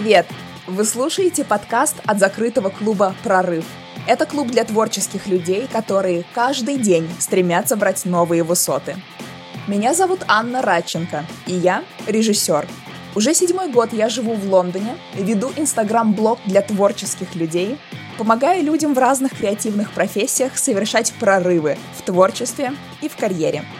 Привет! Вы слушаете подкаст от закрытого клуба «Прорыв». Это клуб для творческих людей, которые каждый день стремятся брать новые высоты. Меня зовут Анна Радченко, и я режиссер. Уже седьмой год я живу в Лондоне, веду инстаграм-блог для творческих людей, помогаю людям в разных креативных профессиях совершать прорывы в творчестве и в карьере –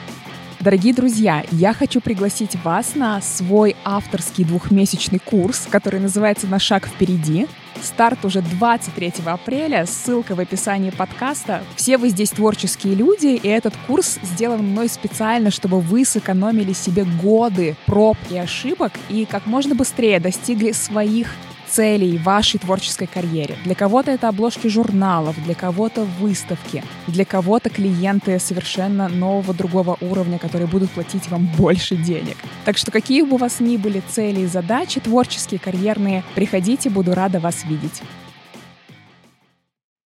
Дорогие друзья, я хочу пригласить вас на свой авторский двухмесячный курс, который называется «На шаг впереди». Старт уже 23 апреля, ссылка в описании подкаста. Все вы здесь творческие люди, и этот курс сделан мной специально, чтобы вы сэкономили себе годы проб и ошибок и как можно быстрее достигли своих целей вашей творческой карьере. Для кого-то это обложки журналов, для кого-то выставки, для кого-то клиенты совершенно нового другого уровня, которые будут платить вам больше денег. Так что какие бы у вас ни были цели и задачи творческие, карьерные, приходите, буду рада вас видеть.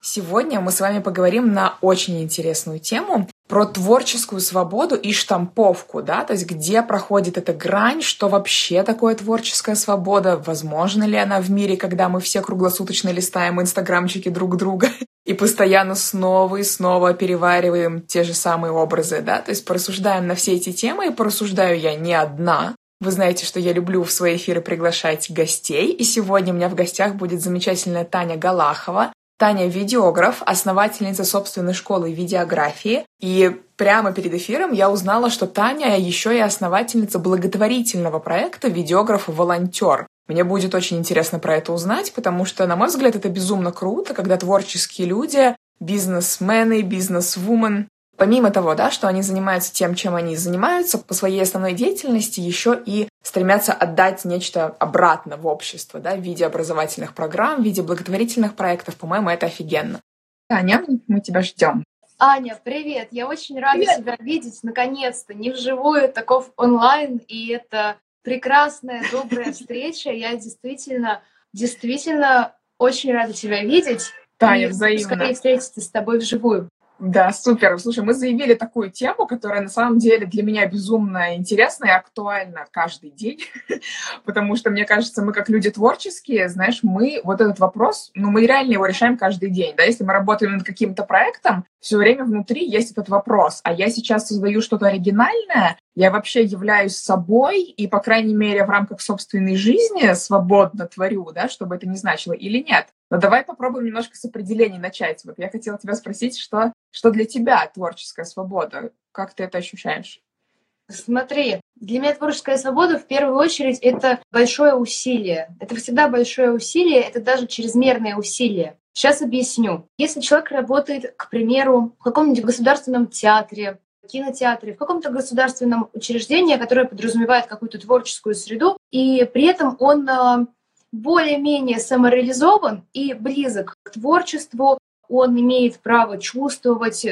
Сегодня мы с вами поговорим на очень интересную тему про творческую свободу и штамповку, да, то есть где проходит эта грань, что вообще такое творческая свобода, возможно ли она в мире, когда мы все круглосуточно листаем инстаграмчики друг друга и постоянно снова и снова перевариваем те же самые образы, да, то есть порассуждаем на все эти темы, и порассуждаю я не одна, вы знаете, что я люблю в свои эфиры приглашать гостей, и сегодня у меня в гостях будет замечательная Таня Галахова, Таня — видеограф, основательница собственной школы видеографии. И прямо перед эфиром я узнала, что Таня еще и основательница благотворительного проекта «Видеограф-волонтер». Мне будет очень интересно про это узнать, потому что, на мой взгляд, это безумно круто, когда творческие люди, бизнесмены, бизнесвумен Помимо того, да, что они занимаются тем, чем они занимаются, по своей основной деятельности еще и стремятся отдать нечто обратно в общество, да, в виде образовательных программ, в виде благотворительных проектов. По-моему, это офигенно. Таня, мы тебя ждем. Аня, привет! Я очень рада привет. тебя видеть, наконец-то, не вживую, таков онлайн, и это прекрасная, добрая встреча. Я действительно, действительно очень рада тебя видеть. Таня, взаимно. Скорее встретиться с тобой вживую. Да, супер. Слушай, мы заявили такую тему, которая на самом деле для меня безумно интересна и актуальна каждый день, потому что, мне кажется, мы как люди творческие, знаешь, мы вот этот вопрос, ну, мы реально его решаем каждый день, да, если мы работаем над каким-то проектом, все время внутри есть этот вопрос, а я сейчас создаю что-то оригинальное, я вообще являюсь собой и, по крайней мере, в рамках собственной жизни свободно творю, да, чтобы это не значило или нет. Но давай попробуем немножко с определений начать. Вот я хотела тебя спросить, что, что для тебя творческая свобода? Как ты это ощущаешь? Смотри, для меня творческая свобода в первую очередь это большое усилие. Это всегда большое усилие, это даже чрезмерное усилие. Сейчас объясню. Если человек работает, к примеру, в каком-нибудь государственном театре, кинотеатре, в каком-то государственном учреждении, которое подразумевает какую-то творческую среду, и при этом он а, более-менее самореализован и близок к творчеству, он имеет право чувствовать,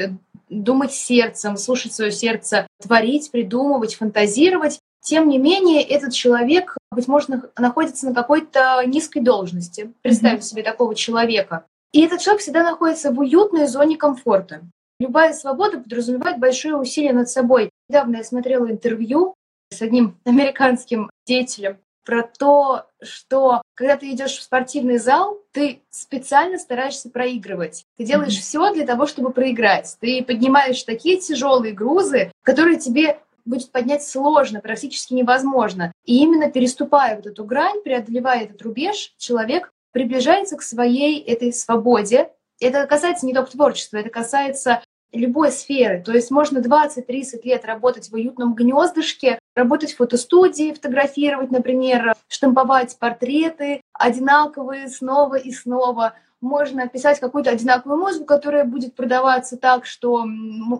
думать сердцем, слушать свое сердце, творить, придумывать, фантазировать. Тем не менее, этот человек, быть может, находится на какой-то низкой должности. Представим mm-hmm. себе такого человека. И этот человек всегда находится в уютной зоне комфорта. Любая свобода подразумевает большое усилие над собой. Недавно я смотрела интервью с одним американским деятелем про то, что когда ты идешь в спортивный зал, ты специально стараешься проигрывать. Ты делаешь mm-hmm. все для того, чтобы проиграть. Ты поднимаешь такие тяжелые грузы, которые тебе будет поднять сложно, практически невозможно. И именно переступая вот эту грань, преодолевая этот рубеж, человек приближается к своей этой свободе. Это касается не только творчества, это касается любой сферы. То есть можно 20-30 лет работать в уютном гнездышке, работать в фотостудии, фотографировать, например, штамповать портреты одинаковые снова и снова. Можно писать какую-то одинаковую музыку, которая будет продаваться так, что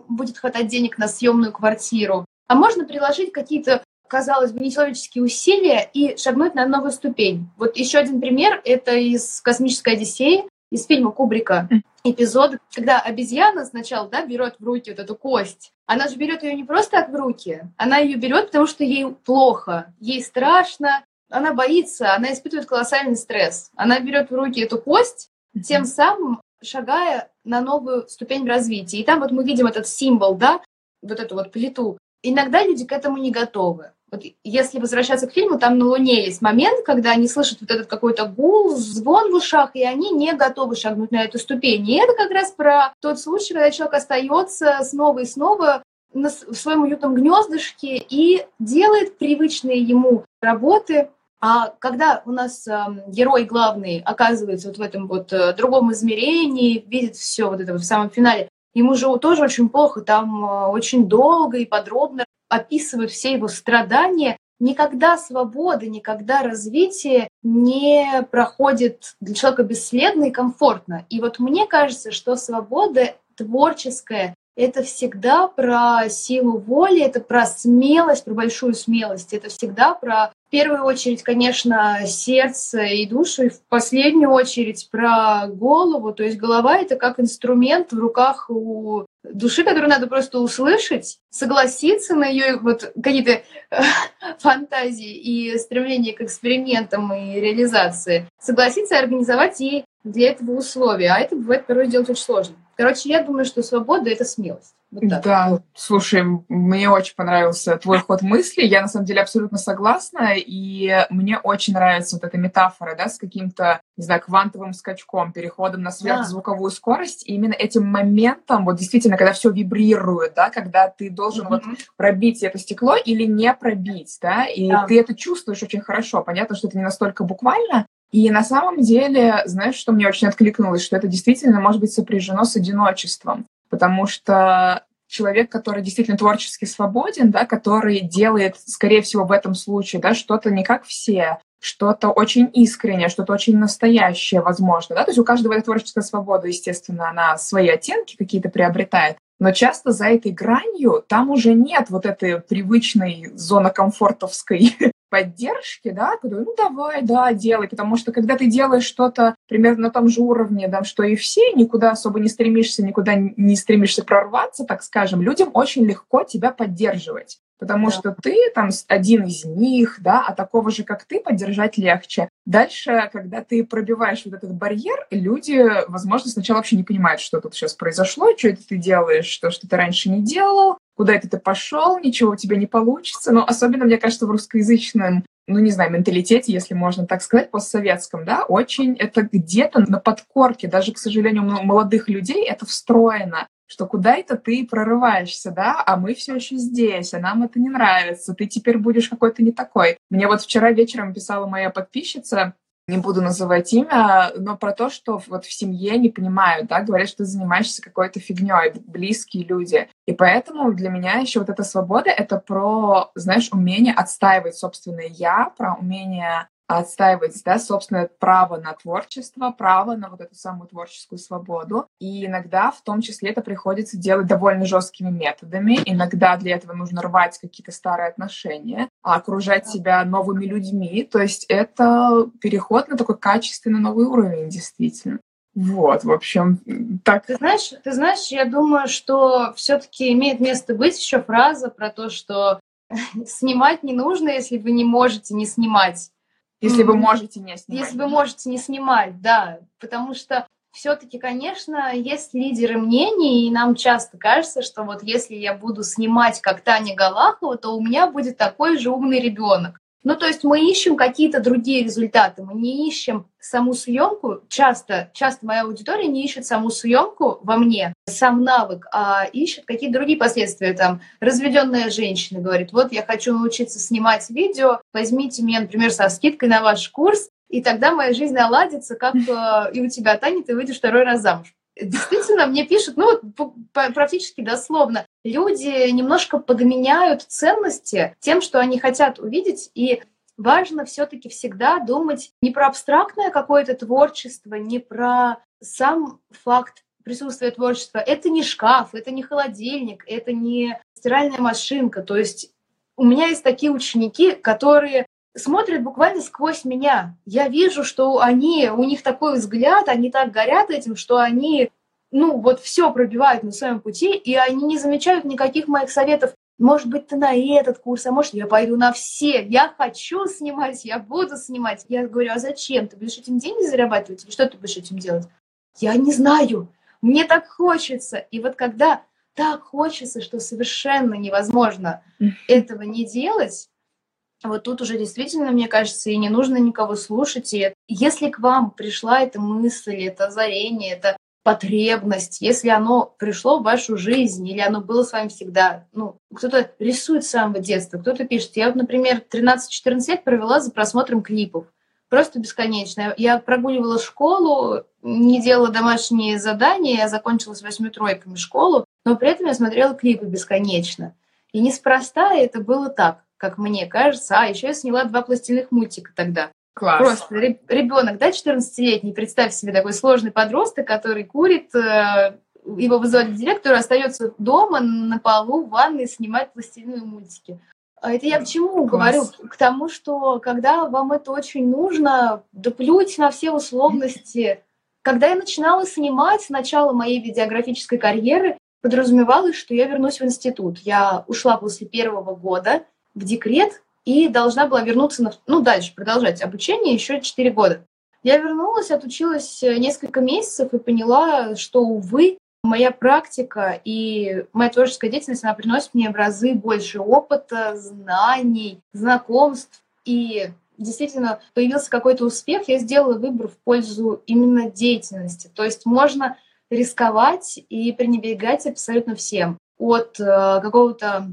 будет хватать денег на съемную квартиру. А можно приложить какие-то казалось бы, нечеловеческие усилия и шагнуть на новую ступень. Вот еще один пример — это из «Космической Одиссеи», из фильма Кубрика эпизод, когда обезьяна сначала да, берет в руки вот эту кость. Она же берет ее не просто так в руки, она ее берет, потому что ей плохо, ей страшно, она боится, она испытывает колоссальный стресс. Она берет в руки эту кость, тем самым шагая на новую ступень в развитии. И там вот мы видим этот символ, да, вот эту вот плиту. Иногда люди к этому не готовы. Вот если возвращаться к фильму, там на Луне есть момент, когда они слышат вот этот какой-то гул, звон в ушах, и они не готовы шагнуть на эту ступень. И это как раз про тот случай, когда человек остается снова и снова в своем уютном гнездышке и делает привычные ему работы. А когда у нас э, герой главный оказывается вот в этом вот э, другом измерении, видит все вот это в самом финале, ему же тоже очень плохо, там э, очень долго и подробно описывают все его страдания. Никогда свобода, никогда развитие не проходит для человека бесследно и комфортно. И вот мне кажется, что свобода творческая это всегда про силу воли, это про смелость, про большую смелость. Это всегда про, первую очередь, конечно, сердце и душу, и в последнюю очередь про голову. То есть голова — это как инструмент в руках у души, которую надо просто услышать, согласиться на ее вот какие-то э, фантазии и стремления к экспериментам и реализации, согласиться организовать ей для этого условия. А это бывает порой делать очень сложно. Короче, я думаю, что свобода — это смелость. Вот да, слушай, мне очень понравился твой ход мысли. Я, на самом деле, абсолютно согласна. И мне очень нравится вот эта метафора, да, с каким-то, не знаю, квантовым скачком, переходом на сверхзвуковую да. скорость. И именно этим моментом, вот действительно, когда все вибрирует, да, когда ты должен mm-hmm. вот пробить это стекло или не пробить, да, и да. ты это чувствуешь очень хорошо. Понятно, что это не настолько буквально, и на самом деле, знаешь, что мне очень откликнулось, что это действительно может быть сопряжено с одиночеством, потому что человек, который действительно творчески свободен, да, который делает, скорее всего, в этом случае, да, что-то не как все, что-то очень искреннее, что-то очень настоящее, возможно, да, то есть у каждого эта творческая свобода, естественно, она свои оттенки какие-то приобретает, но часто за этой гранью там уже нет вот этой привычной зоны комфортовской поддержки, да, когда, ну давай, да, делай, потому что когда ты делаешь что-то примерно на том же уровне, да, что и все, никуда особо не стремишься, никуда не стремишься прорваться, так скажем, людям очень легко тебя поддерживать. Потому да. что ты там один из них, да, а такого же, как ты, поддержать легче. Дальше, когда ты пробиваешь вот этот барьер, люди, возможно, сначала вообще не понимают, что тут сейчас произошло, что это ты делаешь, что, что ты раньше не делал, куда это ты пошел, ничего у тебя не получится. Но особенно, мне кажется, в русскоязычном ну, не знаю, менталитете, если можно так сказать, постсоветском, да, очень это где-то на подкорке, даже, к сожалению, у молодых людей это встроено, что куда это ты прорываешься, да, а мы все еще здесь, а нам это не нравится, ты теперь будешь какой-то не такой. Мне вот вчера вечером писала моя подписчица, не буду называть имя, но про то, что вот в семье не понимают, да, говорят, что ты занимаешься какой-то фигней, близкие люди. И поэтому для меня еще вот эта свобода — это про, знаешь, умение отстаивать собственное «я», про умение отстаивать, да, собственное право на творчество, право на вот эту самую творческую свободу. И иногда в том числе это приходится делать довольно жесткими методами. Иногда для этого нужно рвать какие-то старые отношения, а окружать себя новыми людьми. То есть это переход на такой качественный новый уровень, действительно. Вот, в общем, так. Ты знаешь, ты знаешь, я думаю, что все-таки имеет место быть еще фраза про то, что снимать не нужно, если вы не можете не снимать. Если вы можете не снимать. Если вы можете не снимать, да. Потому что все-таки, конечно, есть лидеры мнений, и нам часто кажется, что вот если я буду снимать как Таня Галахова, то у меня будет такой же умный ребенок. Ну, то есть мы ищем какие-то другие результаты, мы не ищем саму съемку. Часто, часто моя аудитория не ищет саму съемку во мне, сам навык, а ищет какие-то другие последствия. Там разведенная женщина говорит, вот я хочу научиться снимать видео, возьмите меня, например, со скидкой на ваш курс, и тогда моя жизнь наладится, как э, и у тебя, Таня, ты выйдешь второй раз замуж действительно мне пишут, ну, практически дословно, люди немножко подменяют ценности тем, что они хотят увидеть, и важно все-таки всегда думать не про абстрактное какое-то творчество, не про сам факт присутствия творчества. Это не шкаф, это не холодильник, это не стиральная машинка. То есть у меня есть такие ученики, которые смотрят буквально сквозь меня. Я вижу, что они, у них такой взгляд, они так горят этим, что они, ну, вот все пробивают на своем пути, и они не замечают никаких моих советов. Может быть, ты на этот курс, а может, я пойду на все. Я хочу снимать, я буду снимать. Я говорю, а зачем? Ты будешь этим деньги зарабатывать или что ты будешь этим делать? Я не знаю. Мне так хочется. И вот когда так хочется, что совершенно невозможно этого не делать, вот тут уже действительно, мне кажется, и не нужно никого слушать. И если к вам пришла эта мысль, это озарение, это потребность, если оно пришло в вашу жизнь или оно было с вами всегда. Ну, кто-то рисует с самого детства, кто-то пишет. Я вот, например, 13-14 лет провела за просмотром клипов. Просто бесконечно. Я прогуливала школу, не делала домашние задания, я закончила с восьми тройками школу, но при этом я смотрела клипы бесконечно. И неспроста это было так, как мне кажется. А, еще я сняла два пластильных мультика тогда. Класс. Просто ребенок, да, 14-летний, представь себе такой сложный подросток, который курит, э, его вызывали к директору, остается дома на полу в ванной снимать пластилиновые мультики. А это я к чему Класс. говорю? К тому, что когда вам это очень нужно, да плюньте на все условности. Когда я начинала снимать с начала моей видеографической карьеры, подразумевалось, что я вернусь в институт. Я ушла после первого года в декрет, и должна была вернуться, на, ну, дальше продолжать обучение еще 4 года. Я вернулась, отучилась э, несколько месяцев и поняла, что, увы, моя практика и моя творческая деятельность, она приносит мне в разы больше опыта, знаний, знакомств. И действительно появился какой-то успех, я сделала выбор в пользу именно деятельности. То есть можно рисковать и пренебрегать абсолютно всем. От э, какого-то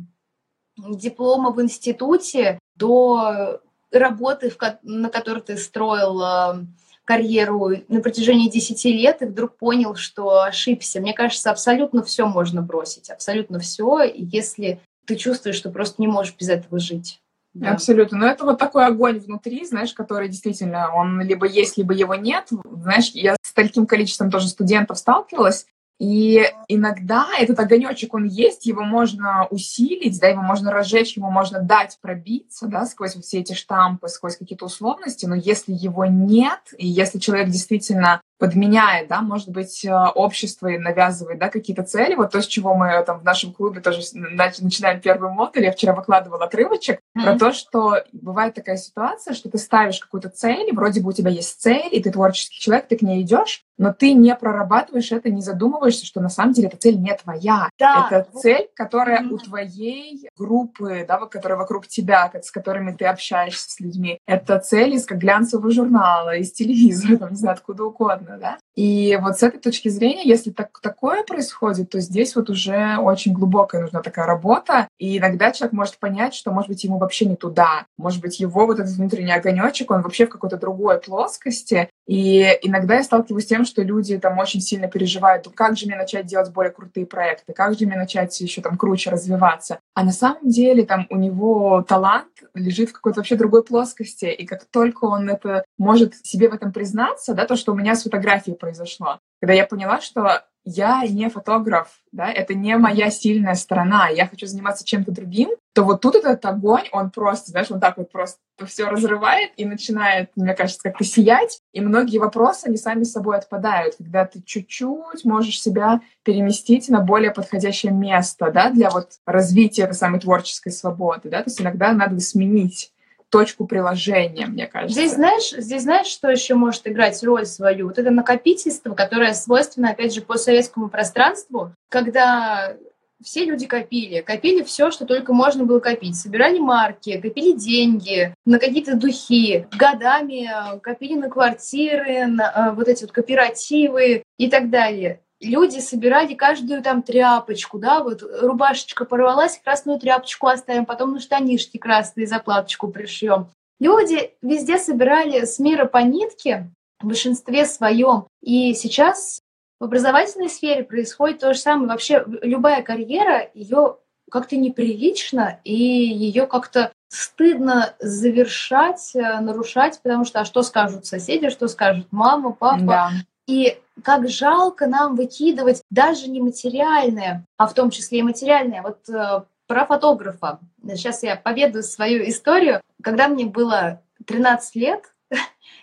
диплома в институте до работы, на которой ты строил э, карьеру на протяжении 10 лет и вдруг понял, что ошибся. Мне кажется, абсолютно все можно бросить, абсолютно все, если ты чувствуешь, что просто не можешь без этого жить. Да. Абсолютно. Но это вот такой огонь внутри, знаешь, который действительно, он либо есть, либо его нет. Знаешь, я с таким количеством тоже студентов сталкивалась, и иногда этот огонечек, он есть, его можно усилить, да, его можно разжечь, его можно дать пробиться, да, сквозь все эти штампы, сквозь какие-то условности, но если его нет, и если человек действительно подменяет, да, может быть, э, общество навязывает, да, какие-то цели, вот то, с чего мы там в нашем клубе тоже начинаем первый модуль, я вчера выкладывала отрывочек mm-hmm. про то, что бывает такая ситуация, что ты ставишь какую-то цель, и вроде бы у тебя есть цель, и ты творческий человек, ты к ней идешь, но ты не прорабатываешь это, не задумываешься, что на самом деле эта цель не твоя. Да. Это цель, которая mm-hmm. у твоей группы, да, которая вокруг тебя, с которыми ты общаешься с людьми. Это цель из как глянцевого журнала, из телевизора, там, не знаю, откуда угодно наверное, да. И вот с этой точки зрения, если так, такое происходит, то здесь вот уже очень глубокая нужна такая работа, и иногда человек может понять, что, может быть, ему вообще не туда, может быть, его вот этот внутренний огонечек, он вообще в какой-то другой плоскости, и иногда я сталкиваюсь с тем, что люди там очень сильно переживают, как же мне начать делать более крутые проекты, как же мне начать еще там круче развиваться. А на самом деле там у него талант лежит в какой-то вообще другой плоскости, и как только он это может себе в этом признаться, да, то, что у меня с фотографией произошло, когда я поняла, что я не фотограф, да, это не моя сильная сторона, я хочу заниматься чем-то другим, то вот тут этот огонь, он просто, знаешь, он так вот просто все разрывает и начинает, мне кажется, как-то сиять, и многие вопросы, они сами собой отпадают, когда ты чуть-чуть можешь себя переместить на более подходящее место, да, для вот развития этой самой творческой свободы, да, то есть иногда надо сменить точку приложения, мне кажется. Здесь знаешь, здесь знаешь, что еще может играть роль свою? Вот это накопительство, которое свойственно, опять же, по советскому пространству, когда все люди копили, копили все, что только можно было копить. Собирали марки, копили деньги на какие-то духи, годами э, копили на квартиры, на э, вот эти вот кооперативы и так далее люди собирали каждую там тряпочку, да, вот рубашечка порвалась, красную тряпочку оставим, потом на штанишки красные заплаточку пришьем. Люди везде собирали с мира по нитке, в большинстве своем. И сейчас в образовательной сфере происходит то же самое. Вообще любая карьера, ее как-то неприлично, и ее как-то стыдно завершать, э, нарушать, потому что а что скажут соседи, что скажут мама, папа. Да. И как жалко нам выкидывать даже не материальное, а в том числе и материальное. Вот э, про фотографа. Сейчас я поведаю свою историю. Когда мне было 13 лет,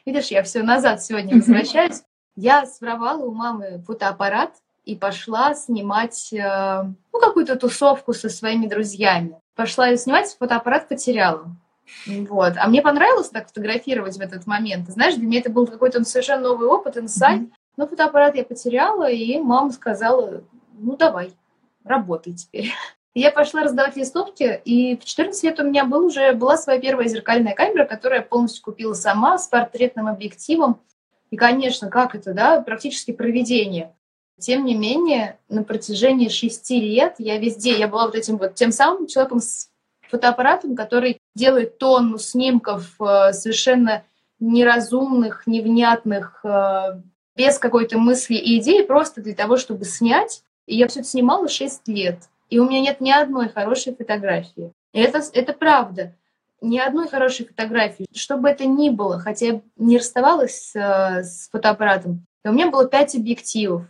видишь, я все назад сегодня возвращаюсь, я своровала у мамы фотоаппарат и пошла снимать э, ну, какую-то тусовку со своими друзьями. Пошла ее снимать, фотоаппарат потеряла. Вот. А мне понравилось так фотографировать в этот момент. знаешь, для меня это был какой-то совершенно новый опыт, инсайт. Mm-hmm. Но фотоаппарат я потеряла, и мама сказала, ну давай, работай теперь. я пошла раздавать листовки, и в 14 лет у меня был уже, была своя первая зеркальная камера, которую я полностью купила сама с портретным объективом. И, конечно, как это, да, практически проведение. Тем не менее, на протяжении шести лет я везде, я была вот этим вот тем самым человеком с фотоаппаратом, который делает тонну снимков э, совершенно неразумных, невнятных, э, без какой-то мысли и идеи, просто для того, чтобы снять. И я все это снимала шесть лет. И у меня нет ни одной хорошей фотографии. И это, это правда. Ни одной хорошей фотографии. Что бы это ни было, хотя я не расставалась э, с фотоаппаратом, и у меня было пять объективов.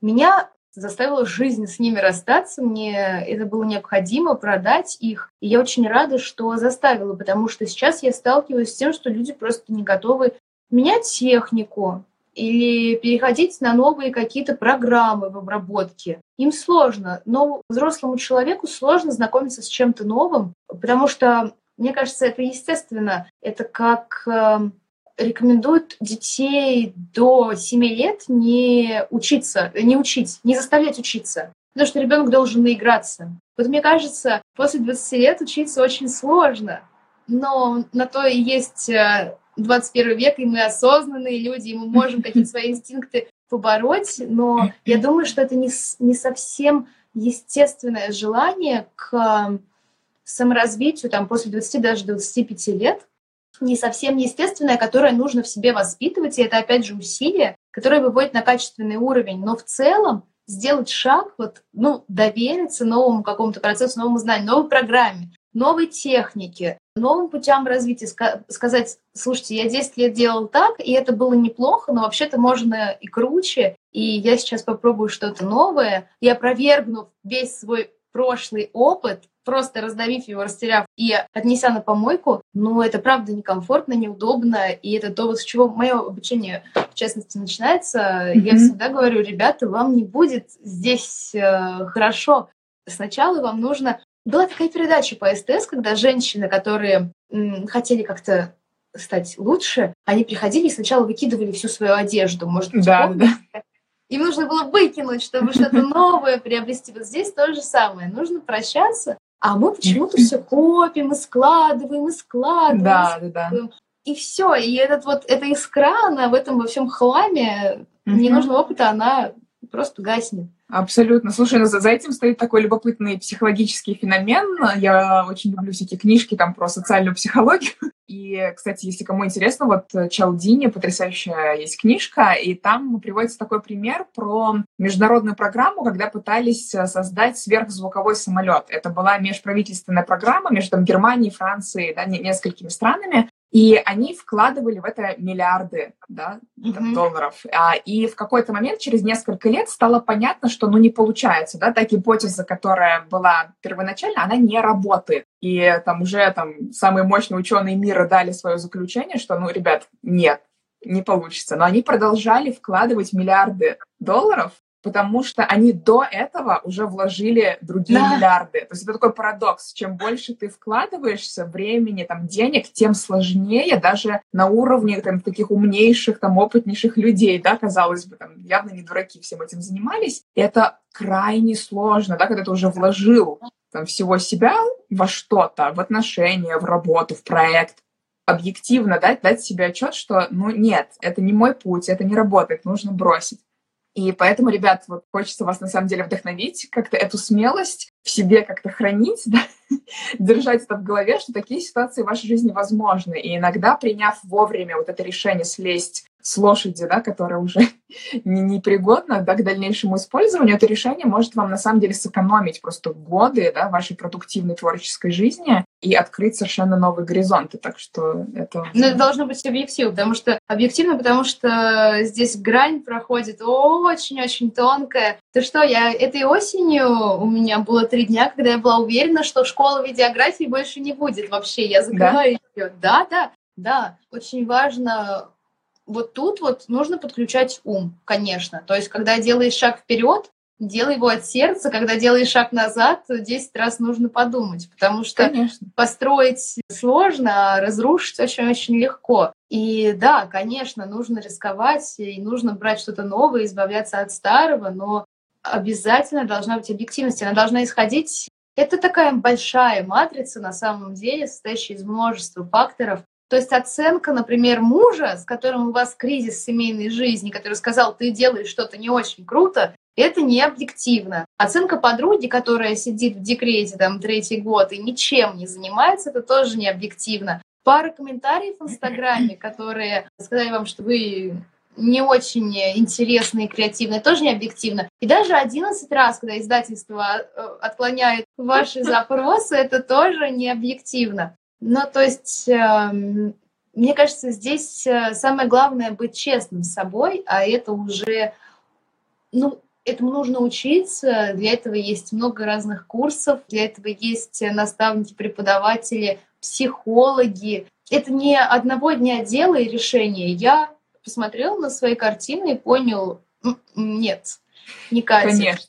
Меня заставила жизнь с ними расстаться. Мне это было необходимо продать их. И я очень рада, что заставила, потому что сейчас я сталкиваюсь с тем, что люди просто не готовы менять технику, или переходить на новые какие-то программы в обработке. Им сложно, но взрослому человеку сложно знакомиться с чем-то новым, потому что, мне кажется, это естественно. Это как э, рекомендуют детей до 7 лет не учиться, не учить, не заставлять учиться. Потому что ребенок должен наиграться. Вот мне кажется, после 20 лет учиться очень сложно. Но на то и есть э, 21 век, и мы осознанные люди, и мы можем какие-то свои инстинкты побороть, но я думаю, что это не, не совсем естественное желание к саморазвитию там, после 20, даже 25 лет, не совсем естественное, которое нужно в себе воспитывать, и это, опять же, усилие, которое выводит на качественный уровень. Но в целом сделать шаг, вот, ну, довериться новому какому-то процессу, новому знанию, новой программе, новой технике, новым путям развития, сказать, слушайте, я 10 лет делал так, и это было неплохо, но вообще-то можно и круче, и я сейчас попробую что-то новое, и опровергнув весь свой прошлый опыт, просто раздавив его, растеряв и отнеся на помойку, ну, это правда некомфортно, неудобно, и это то, вот с чего мое обучение, в частности, начинается. Mm-hmm. Я всегда говорю, ребята, вам не будет здесь э, хорошо. Сначала вам нужно была такая передача по СТС, когда женщины, которые м, хотели как-то стать лучше, они приходили и сначала выкидывали всю свою одежду. Может быть, да, да. Им нужно было выкинуть, чтобы что-то новое приобрести. Вот здесь то же самое. Нужно прощаться, а мы почему-то все копим и складываем, и складываем. Да, да, да. И все. И этот вот, эта искра, она в этом во всем хламе ненужного опыта, она просто гаснет. Абсолютно. Слушай, ну, за этим стоит такой любопытный психологический феномен. Я очень люблю всякие книжки там про социальную психологию. И, кстати, если кому интересно, вот Чалдини, потрясающая есть книжка, и там приводится такой пример про международную программу, когда пытались создать сверхзвуковой самолет. Это была межправительственная программа между там, Германией, Францией, да, несколькими странами. И они вкладывали в это миллиарды да, mm-hmm. долларов. А, и в какой-то момент, через несколько лет, стало понятно, что ну, не получается. Да, та гипотеза, которая была первоначально, она не работает. И там уже там, самые мощные ученые мира дали свое заключение, что, ну, ребят, нет, не получится. Но они продолжали вкладывать миллиарды долларов потому что они до этого уже вложили другие да. миллиарды. То есть это такой парадокс. Чем больше ты вкладываешься времени, там, денег, тем сложнее даже на уровне там, таких умнейших, там, опытнейших людей, да, казалось бы, там, явно не дураки всем этим занимались. Это крайне сложно, да, когда ты уже вложил там, всего себя во что-то, в отношения, в работу, в проект, объективно дать, дать себе отчет, что, ну, нет, это не мой путь, это не работает, нужно бросить. И поэтому, ребят, вот хочется вас на самом деле вдохновить, как-то эту смелость в себе как-то хранить, да? держать это в голове, что такие ситуации в вашей жизни возможны. И иногда, приняв вовремя вот это решение слезть с лошади, да, которая уже не, непригодна да, к дальнейшему использованию, это решение может вам на самом деле сэкономить просто годы да, вашей продуктивной творческой жизни и открыть совершенно новые горизонты. Так что это... Но это должно быть объективно, потому что объективно, потому что здесь грань проходит очень-очень тонкая. Ты что, я этой осенью у меня было три дня, когда я была уверена, что школа видеографии больше не будет вообще. Я закрываю да? ее. Да, да, да. Очень важно вот тут вот нужно подключать ум, конечно. То есть, когда делаешь шаг вперед, делай его от сердца, когда делаешь шаг назад, 10 раз нужно подумать, потому что конечно. построить сложно, а разрушить очень-очень легко. И да, конечно, нужно рисковать, и нужно брать что-то новое, избавляться от старого, но обязательно должна быть объективность, она должна исходить Это такая большая матрица на самом деле, состоящая из множества факторов. То есть оценка, например, мужа, с которым у вас кризис семейной жизни, который сказал, ты делаешь что-то не очень круто, это не объективно. Оценка подруги, которая сидит в декрете там третий год и ничем не занимается, это тоже не объективно. Пара комментариев в Инстаграме, которые сказали вам, что вы не очень интересные и креативные, тоже не объективно. И даже 11 раз, когда издательство э, отклоняет ваши запросы, это тоже не объективно. Ну, то есть, эм, мне кажется, здесь э, самое главное быть честным с собой, а это уже, ну, этому нужно учиться, для этого есть много разных курсов, для этого есть наставники, преподаватели, психологи. Это не одного дня дела и решения. Я посмотрел на свои картины и понял, нет, не катит. Конечно.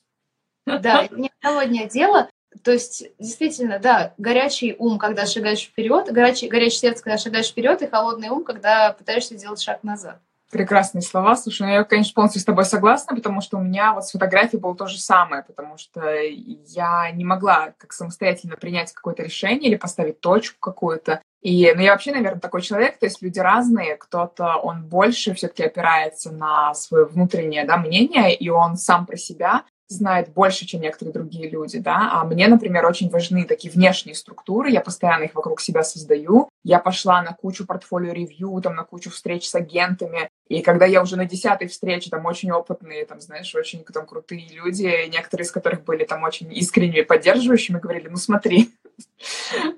Да, это не одного дня дело. То есть, действительно, да, горячий ум, когда шагаешь вперед, горячий, горячее сердце, когда шагаешь вперед, и холодный ум, когда пытаешься сделать шаг назад. Прекрасные слова. Слушай, ну я, конечно, полностью с тобой согласна, потому что у меня вот с фотографией было то же самое, потому что я не могла как самостоятельно принять какое-то решение или поставить точку какую-то. И, ну, я вообще, наверное, такой человек, то есть люди разные, кто-то, он больше все-таки опирается на свое внутреннее, да, мнение, и он сам про себя знает больше, чем некоторые другие люди, да, а мне, например, очень важны такие внешние структуры, я постоянно их вокруг себя создаю, я пошла на кучу портфолио-ревью, там, на кучу встреч с агентами, и когда я уже на десятой встрече, там, очень опытные, там, знаешь, очень там крутые люди, некоторые из которых были там очень искренними, поддерживающими, говорили, ну, смотри,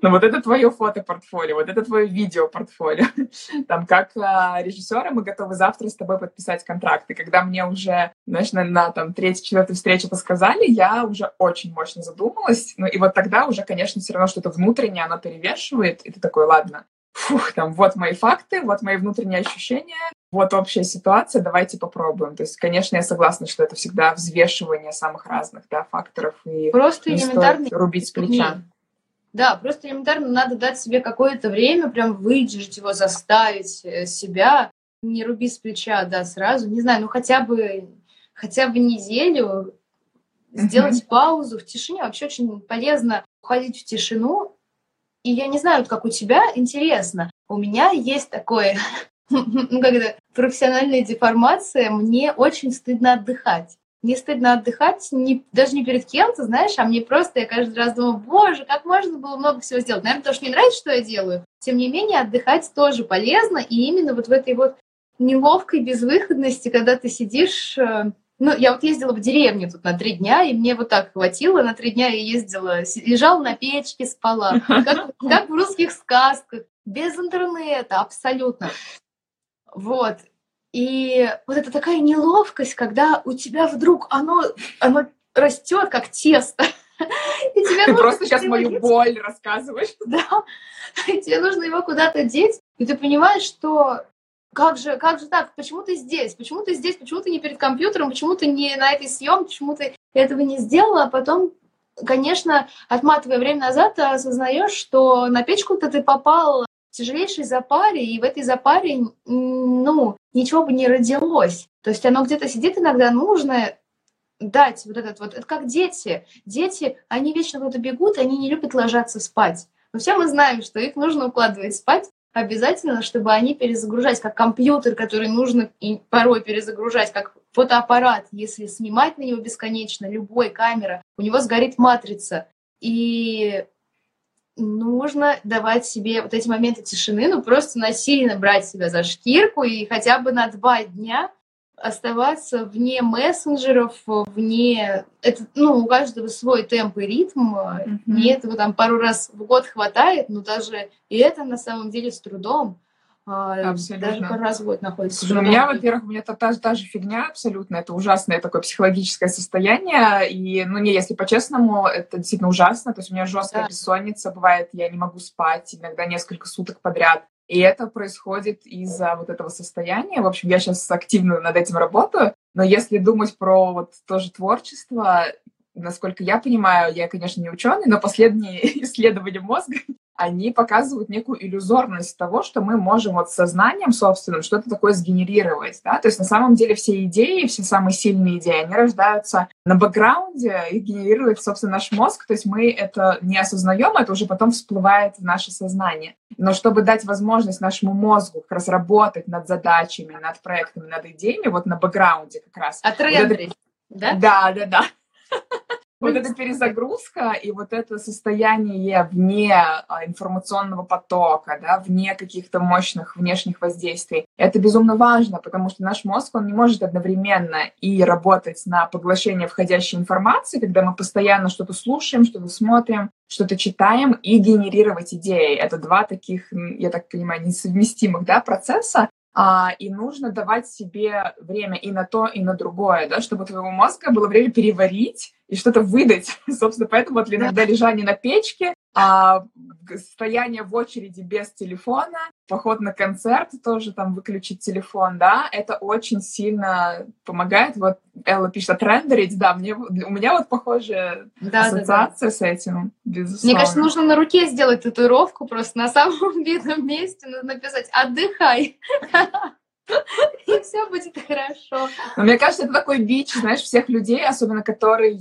ну, вот это твое фото-портфолио, вот это твое видео-портфолио. Там, как а, режиссера, мы готовы завтра с тобой подписать контракт. И когда мне уже, знаешь, на, на там, третьей, четвертой встрече это сказали, я уже очень мощно задумалась. Ну, и вот тогда уже, конечно, все равно что-то внутреннее, оно перевешивает, и ты такой, ладно, фух, там, вот мои факты, вот мои внутренние ощущения, вот общая ситуация, давайте попробуем. То есть, конечно, я согласна, что это всегда взвешивание самых разных да, факторов, и Просто элементарно рубить с плеча. Да, просто элементарно надо дать себе какое-то время, прям выдержать его, заставить э, себя, не руби с плеча, да, сразу, не знаю, ну хотя бы, хотя бы неделю сделать mm-hmm. паузу в тишине. Вообще очень полезно уходить в тишину. И я не знаю, как у тебя, интересно, у меня есть такое, ну, как это, профессиональная деформация, мне очень стыдно отдыхать. Мне стыдно отдыхать не, даже не перед кем-то, знаешь, а мне просто, я каждый раз думаю, боже, как можно было много всего сделать. Наверное, потому что мне нравится, что я делаю. Тем не менее, отдыхать тоже полезно, и именно вот в этой вот неловкой безвыходности, когда ты сидишь... Э, ну, я вот ездила в деревню тут на три дня, и мне вот так хватило. На три дня я ездила, лежала на печке, спала, как, как в русских сказках, без интернета, абсолютно. Вот. И вот это такая неловкость, когда у тебя вдруг оно, оно растет как тесто. И тебе ты просто сейчас мою деть. боль рассказываешь. Да. И тебе нужно его куда-то деть. И ты понимаешь, что как же, как же так? Почему ты здесь? Почему ты здесь? Почему ты не перед компьютером? Почему ты не на этой съемке? Почему ты этого не сделала? А потом, конечно, отматывая время назад, ты осознаешь, что на печку-то ты попал тяжелейшей запаре, и в этой запаре, ну, ничего бы не родилось. То есть оно где-то сидит иногда, нужно дать вот этот вот, это как дети. Дети, они вечно куда-то бегут, они не любят ложаться спать. Но все мы знаем, что их нужно укладывать спать обязательно, чтобы они перезагружать, как компьютер, который нужно и порой перезагружать, как фотоаппарат, если снимать на него бесконечно, любой камера, у него сгорит матрица. И нужно давать себе вот эти моменты тишины, ну просто насильно брать себя за шкирку и хотя бы на два дня оставаться вне мессенджеров, вне... Это, ну, у каждого свой темп и ритм. Mm-hmm. Мне этого там пару раз в год хватает, но даже и это на самом деле с трудом. А, абсолютно. Даже пару раз в год находится. Слушай, у меня, во-первых, у меня та, та, та же фигня абсолютно. Это ужасное такое психологическое состояние. И, ну, не, если по-честному, это действительно ужасно. То есть у меня жесткая да. бессонница бывает, я не могу спать иногда несколько суток подряд. И это происходит из-за вот этого состояния. В общем, я сейчас активно над этим работаю. Но если думать про вот тоже творчество, насколько я понимаю, я, конечно, не ученый, но последние исследования мозга они показывают некую иллюзорность того, что мы можем вот сознанием собственным что-то такое сгенерировать, да, то есть на самом деле все идеи, все самые сильные идеи, они рождаются на бэкграунде и генерирует, собственно, наш мозг, то есть мы это не осознаем, это уже потом всплывает в наше сознание. Но чтобы дать возможность нашему мозгу как раз работать над задачами, над проектами, над идеями, вот на бэкграунде как раз. Отрендерить, вот это... да? Да, да, да. Вот эта перезагрузка и вот это состояние вне а, информационного потока, да, вне каких-то мощных внешних воздействий, это безумно важно, потому что наш мозг, он не может одновременно и работать на поглощение входящей информации, когда мы постоянно что-то слушаем, что-то смотрим, что-то читаем и генерировать идеи. Это два таких, я так понимаю, несовместимых да, процесса, а, и нужно давать себе время и на то, и на другое, да, чтобы твоего мозга было время переварить и что-то выдать. Собственно, поэтому вот иногда лежание на печке, а, стояние в очереди без телефона, поход на концерт, тоже там выключить телефон, да, это очень сильно помогает. Вот Элла пишет, отрендерить, да, мне, у меня вот похожая да, ассоциация да, да. с этим, безусловно. Мне кажется, нужно на руке сделать татуировку, просто на самом видном месте написать «отдыхай». И все будет хорошо. Но мне кажется, это такой бич, знаешь, всех людей, особенно которые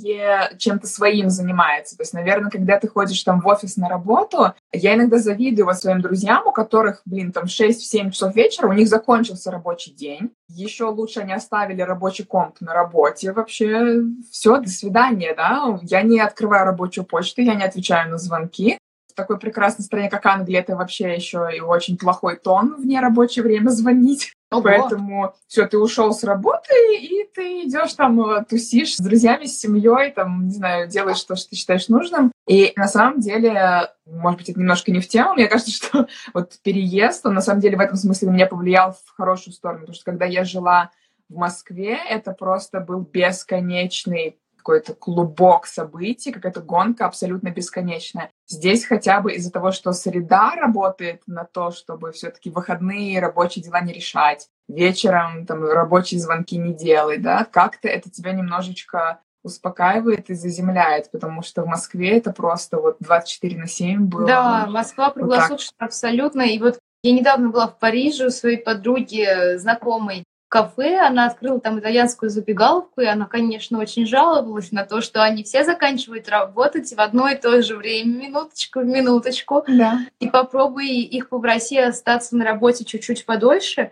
чем-то своим занимаются. То есть, наверное, когда ты ходишь там в офис на работу, я иногда завидую вот своим друзьям, у которых, блин, там 6-7 часов вечера, у них закончился рабочий день. Еще лучше они оставили рабочий комп на работе. Вообще, все, до свидания, да. Я не открываю рабочую почту, я не отвечаю на звонки такой прекрасной стране, как Англия, это вообще еще и очень плохой тон в нерабочее время звонить. Ого. Поэтому все, ты ушел с работы, и ты идешь там, э, тусишь с друзьями, с семьей, там, не знаю, делаешь то, что ты считаешь нужным. И на самом деле, может быть, это немножко не в тему, мне кажется, что вот переезд, он на самом деле в этом смысле меня повлиял в хорошую сторону, потому что когда я жила в Москве, это просто был бесконечный какой-то клубок событий, какая-то гонка абсолютно бесконечная. Здесь хотя бы из-за того, что среда работает на то, чтобы все-таки выходные рабочие дела не решать, вечером там рабочие звонки не делать, да, как-то это тебя немножечко успокаивает и заземляет, потому что в Москве это просто вот 24 на 7 было. Да, Москва круглосуточно вот абсолютно. И вот я недавно была в Париже у своей подруги, знакомой, кафе, она открыла там итальянскую забегаловку, и она, конечно, очень жаловалась на то, что они все заканчивают работать в одно и то же время, минуточку в минуточку. Да. И попробуй их попроси остаться на работе чуть-чуть подольше.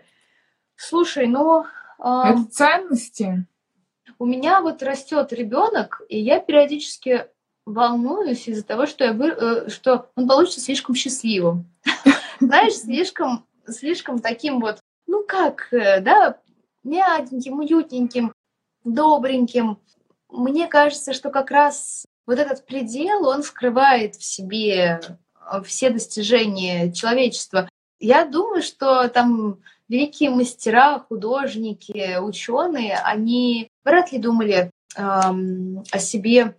Слушай, ну... Э, Это ценности. У меня вот растет ребенок, и я периодически волнуюсь из-за того, что, я вы, э, что он получится слишком счастливым. Знаешь, слишком, слишком таким вот ну как, э, да, мягеньким, уютненьким, добреньким. Мне кажется, что как раз вот этот предел, он скрывает в себе э, все достижения человечества. Я думаю, что там великие мастера, художники, ученые, они вряд ли думали эм, о себе,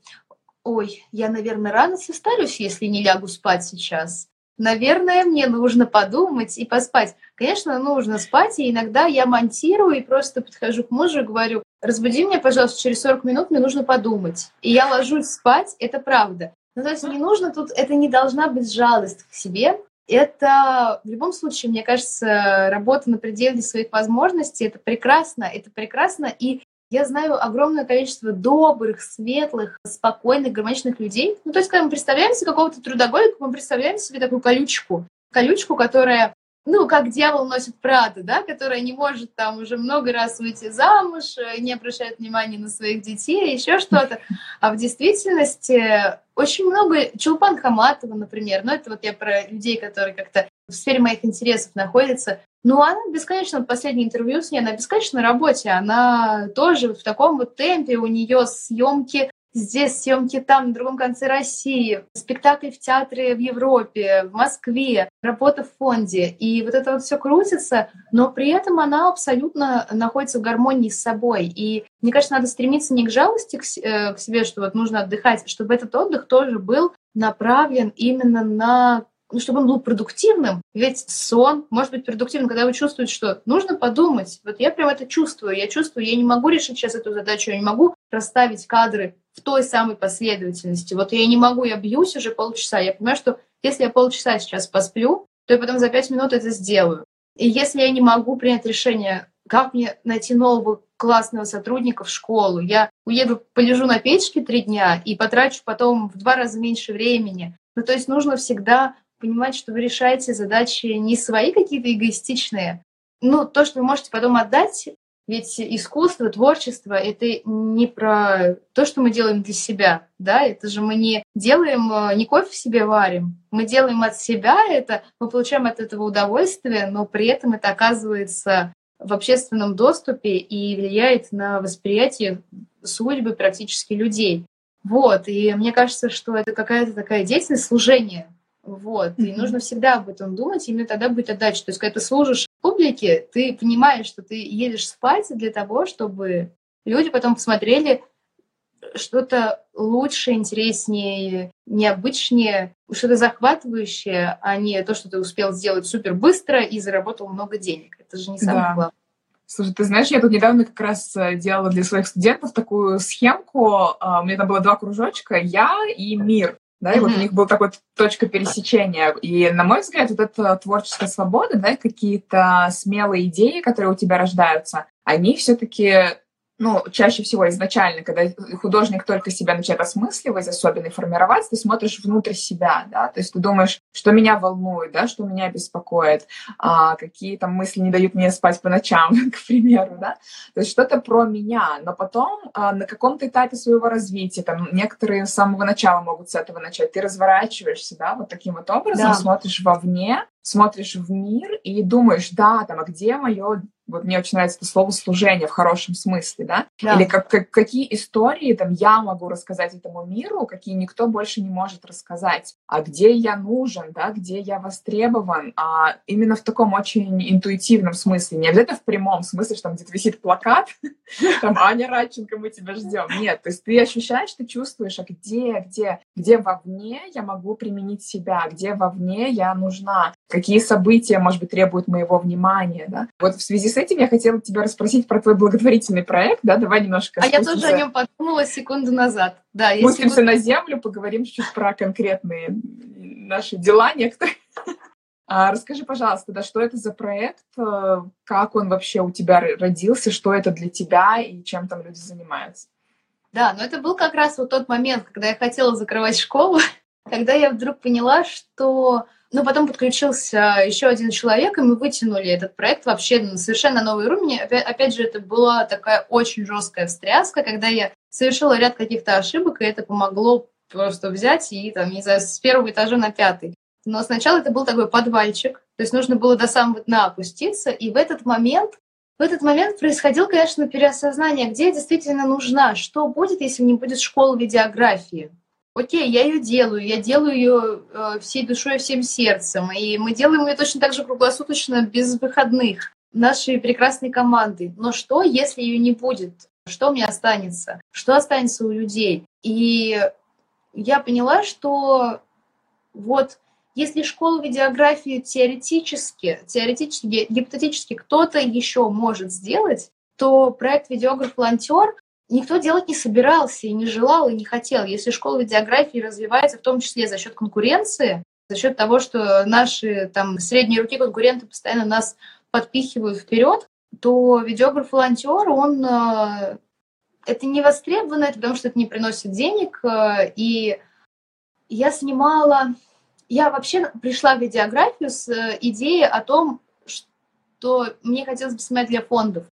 ой, я, наверное, рано состарюсь, если не лягу спать сейчас наверное, мне нужно подумать и поспать. Конечно, нужно спать, и иногда я монтирую и просто подхожу к мужу и говорю, разбуди меня, пожалуйста, через 40 минут, мне нужно подумать. И я ложусь спать, это правда. Ну, то есть не нужно тут, это не должна быть жалость к себе, это в любом случае, мне кажется, работа на пределе своих возможностей, это прекрасно, это прекрасно, и я знаю огромное количество добрых, светлых, спокойных, гармоничных людей. Ну, то есть, когда мы представляем себе какого-то трудоголика, мы представляем себе такую колючку. Колючку, которая, ну, как дьявол носит Прада, да, которая не может там уже много раз выйти замуж, э, не обращает внимания на своих детей, еще что-то. А в действительности очень много... Чулпан Хаматова, например, ну, это вот я про людей, которые как-то в сфере моих интересов находятся, ну, она бесконечно, последнее интервью с ней, она бесконечно на работе, она тоже в таком вот темпе, у нее съемки здесь, съемки там, на другом конце России, спектакли в театре в Европе, в Москве, работа в фонде. И вот это вот все крутится, но при этом она абсолютно находится в гармонии с собой. И мне кажется, надо стремиться не к жалости к, э, к себе, что вот нужно отдыхать, чтобы этот отдых тоже был направлен именно на ну, чтобы он был продуктивным. Ведь сон может быть продуктивным, когда вы чувствуете, что нужно подумать. Вот я прям это чувствую. Я чувствую, я не могу решить сейчас эту задачу, я не могу расставить кадры в той самой последовательности. Вот я не могу, я бьюсь уже полчаса, я понимаю, что Если я полчаса сейчас посплю, то я потом за пять минут это сделаю. И если я не могу принять решение, как мне найти нового классного сотрудника в школу, я уеду, полежу на печке три дня и потрачу потом в два раза меньше времени. Ну, то есть нужно всегда понимать, что вы решаете задачи не свои какие-то эгоистичные, ну, то, что вы можете потом отдать, ведь искусство, творчество — это не про то, что мы делаем для себя, да, это же мы не делаем, э, не кофе себе варим, мы делаем от себя это, мы получаем от этого удовольствие, но при этом это оказывается в общественном доступе и влияет на восприятие судьбы практически людей. Вот, и мне кажется, что это какая-то такая деятельность служения, вот. И нужно всегда об этом думать, именно тогда будет отдача. То есть, когда ты служишь публике, ты понимаешь, что ты едешь спать для того, чтобы люди потом посмотрели что-то лучше, интереснее, необычнее, что-то захватывающее, а не то, что ты успел сделать супер быстро и заработал много денег. Это же не самое да. главное. Слушай, ты знаешь, я тут недавно как раз э, делала для своих студентов такую схемку. А, у меня там было два кружочка, я и мир да, и вот у них был такой точка пересечения. И, на мой взгляд, вот эта творческая свобода, да, какие-то смелые идеи, которые у тебя рождаются, они все-таки ну, чаще всего изначально, когда художник только себя начинает осмысливать, особенно и формировать, ты смотришь внутрь себя, да, то есть ты думаешь, что меня волнует, да, что меня беспокоит, а, какие там мысли не дают мне спать по ночам, к примеру, да, то есть что-то про меня, но потом а, на каком-то этапе своего развития, там, некоторые с самого начала могут с этого начать, ты разворачиваешься, да, вот таким вот образом, да. смотришь вовне, смотришь в мир и думаешь, да, там, а где мое вот мне очень нравится это слово служение в хорошем смысле, да? да. Или как, как, какие истории там я могу рассказать этому миру, какие никто больше не может рассказать. А где я нужен, да, где я востребован. А именно в таком очень интуитивном смысле. Не обязательно в прямом смысле, что там где-то висит плакат, там Аня Радченко, мы тебя ждем. Нет, то есть ты ощущаешь, ты чувствуешь, а где, где, где вовне я могу применить себя, где вовне я нужна, какие события, может быть, требуют моего внимания, да? Вот в связи с этим я хотела тебя расспросить про твой благотворительный проект, да, давай немножко. А я тоже о нем подумала секунду назад. Да, спустимся на землю, поговорим чуть-чуть про конкретные наши дела некоторые. А расскажи, пожалуйста, да, что это за проект, э, как он вообще у тебя родился, что это для тебя и чем там люди занимаются? Да, но это был как раз вот тот момент, когда я хотела закрывать школу, когда я вдруг поняла, что но потом подключился еще один человек, и мы вытянули этот проект вообще на совершенно новый уровень. Опять, же, это была такая очень жесткая встряска, когда я совершила ряд каких-то ошибок, и это помогло просто взять и, там, не знаю, с первого этажа на пятый. Но сначала это был такой подвальчик, то есть нужно было до самого дна опуститься, и в этот момент в этот момент происходило, конечно, переосознание, где я действительно нужна, что будет, если не будет школы видеографии окей, я ее делаю, я делаю ее э, всей душой, всем сердцем, и мы делаем ее точно так же круглосуточно, без выходных, нашей прекрасной команды. Но что, если ее не будет? Что мне останется? Что останется у людей? И я поняла, что вот если школу видеографии теоретически, теоретически, гипотетически кто-то еще может сделать, то проект «Видеограф-волонтер» никто делать не собирался и не желал и не хотел. Если школа видеографии развивается в том числе за счет конкуренции, за счет того, что наши там средние руки конкуренты постоянно нас подпихивают вперед, то видеограф-волонтер, он э, это не востребовано, это потому что это не приносит денег. Э, и я снимала, я вообще пришла в видеографию с э, идеей о том, что мне хотелось бы снимать для фондов.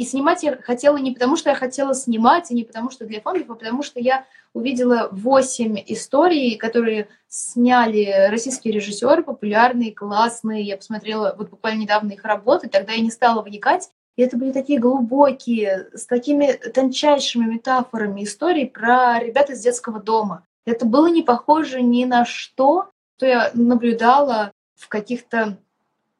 И снимать я хотела не потому, что я хотела снимать, и не потому, что для фондов, а потому что я увидела восемь историй, которые сняли российские режиссеры, популярные, классные. Я посмотрела вот буквально недавно их работы, тогда я не стала вникать. И это были такие глубокие, с такими тончайшими метафорами истории про ребят из детского дома. Это было не похоже ни на что, что я наблюдала в каких-то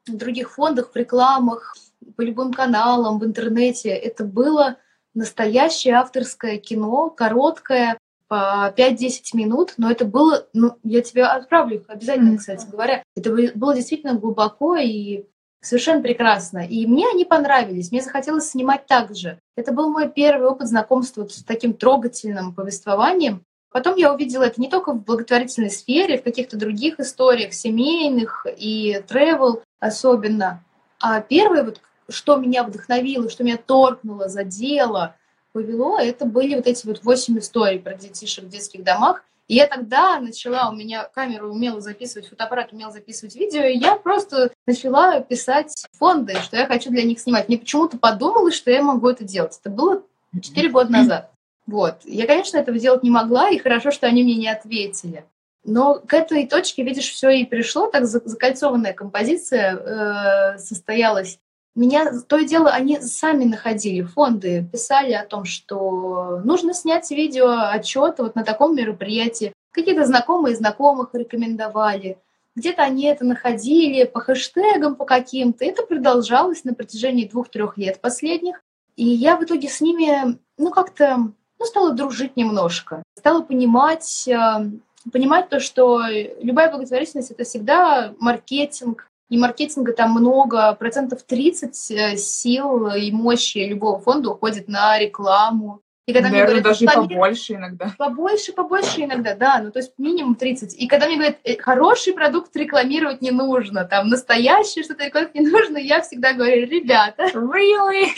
других фондах, в рекламах, по любым каналам, в интернете. Это было настоящее авторское кино, короткое, по 5-10 минут, но это было, ну, я тебе отправлю обязательно, кстати говоря. Это было действительно глубоко и совершенно прекрасно. И мне они понравились, мне захотелось снимать так же. Это был мой первый опыт знакомства с таким трогательным повествованием. Потом я увидела это не только в благотворительной сфере, в каких-то других историях, семейных и travel особенно. А первое, вот, что меня вдохновило, что меня торкнуло, задело, повело, это были вот эти вот восемь историй про детишек в детских домах. И я тогда начала, у меня камера умела записывать, фотоаппарат умел записывать видео, и я просто начала писать фонды, что я хочу для них снимать. Мне почему-то подумалось, что я могу это делать. Это было четыре года назад. Вот. Я, конечно, этого делать не могла, и хорошо, что они мне не ответили. Но к этой точке, видишь, все и пришло, так закольцованная композиция э, состоялась. Меня то и дело, они сами находили, фонды писали о том, что нужно снять видео отчет вот на таком мероприятии. Какие-то знакомые знакомых рекомендовали. Где-то они это находили по хэштегам, по каким-то. Это продолжалось на протяжении двух-трех лет последних. И я в итоге с ними, ну, как-то, ну, стала дружить немножко. Стала понимать, э, понимать то, что любая благотворительность — это всегда маркетинг, и маркетинга там много, процентов 30 э, сил и мощи любого фонда уходит на рекламу. И когда Наверное, мне говорят, даже побольше иногда. Побольше, побольше иногда, да, ну то есть минимум 30. И когда мне говорят, «Э, хороший продукт рекламировать не нужно, там настоящий что-то рекламировать не нужно, я всегда говорю, ребята. Really?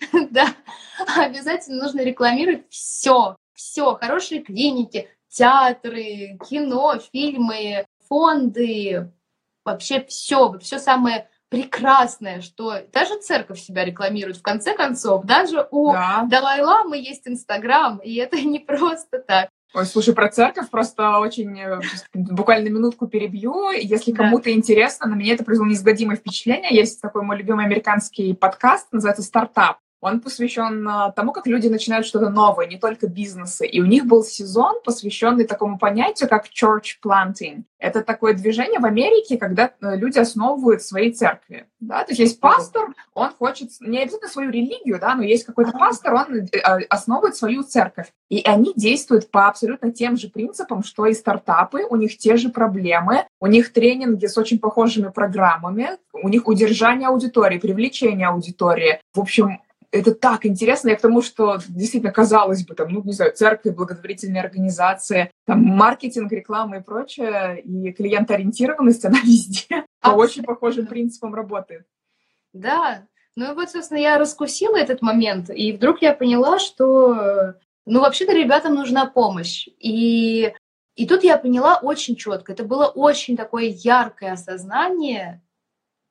да, обязательно нужно рекламировать все, все, хорошие клиники, театры, кино, фильмы, фонды, вообще все, все самое прекрасное, что даже церковь себя рекламирует. В конце концов, даже у да. Далай-Ламы есть Инстаграм, и это не просто так. Ой, слушай, про церковь просто очень э, буквально минутку перебью. Если кому-то интересно, на меня это произвело неизгладимое впечатление. Есть такой мой любимый американский подкаст, называется «Стартап». Он посвящен а, тому, как люди начинают что-то новое, не только бизнесы. И у них был сезон, посвященный такому понятию, как church planting. Это такое движение в Америке, когда э, люди основывают свои церкви. Да? То есть есть пастор, он хочет, не обязательно свою религию, да, но есть какой-то пастор, он э, а, основывает свою церковь. И они действуют по абсолютно тем же принципам, что и стартапы, у них те же проблемы, у них тренинги с очень похожими программами, у них удержание аудитории, привлечение аудитории. В общем, это так интересно. Я к тому, что действительно казалось бы, там, ну, не знаю, церкви, благотворительные организации, там, маркетинг, реклама и прочее, и клиентоориентированность, она везде по очень похожим принципам работает. Да, ну и вот, собственно, я раскусила этот момент, и вдруг я поняла, что, ну, вообще-то ребятам нужна помощь. И, и тут я поняла очень четко, это было очень такое яркое осознание,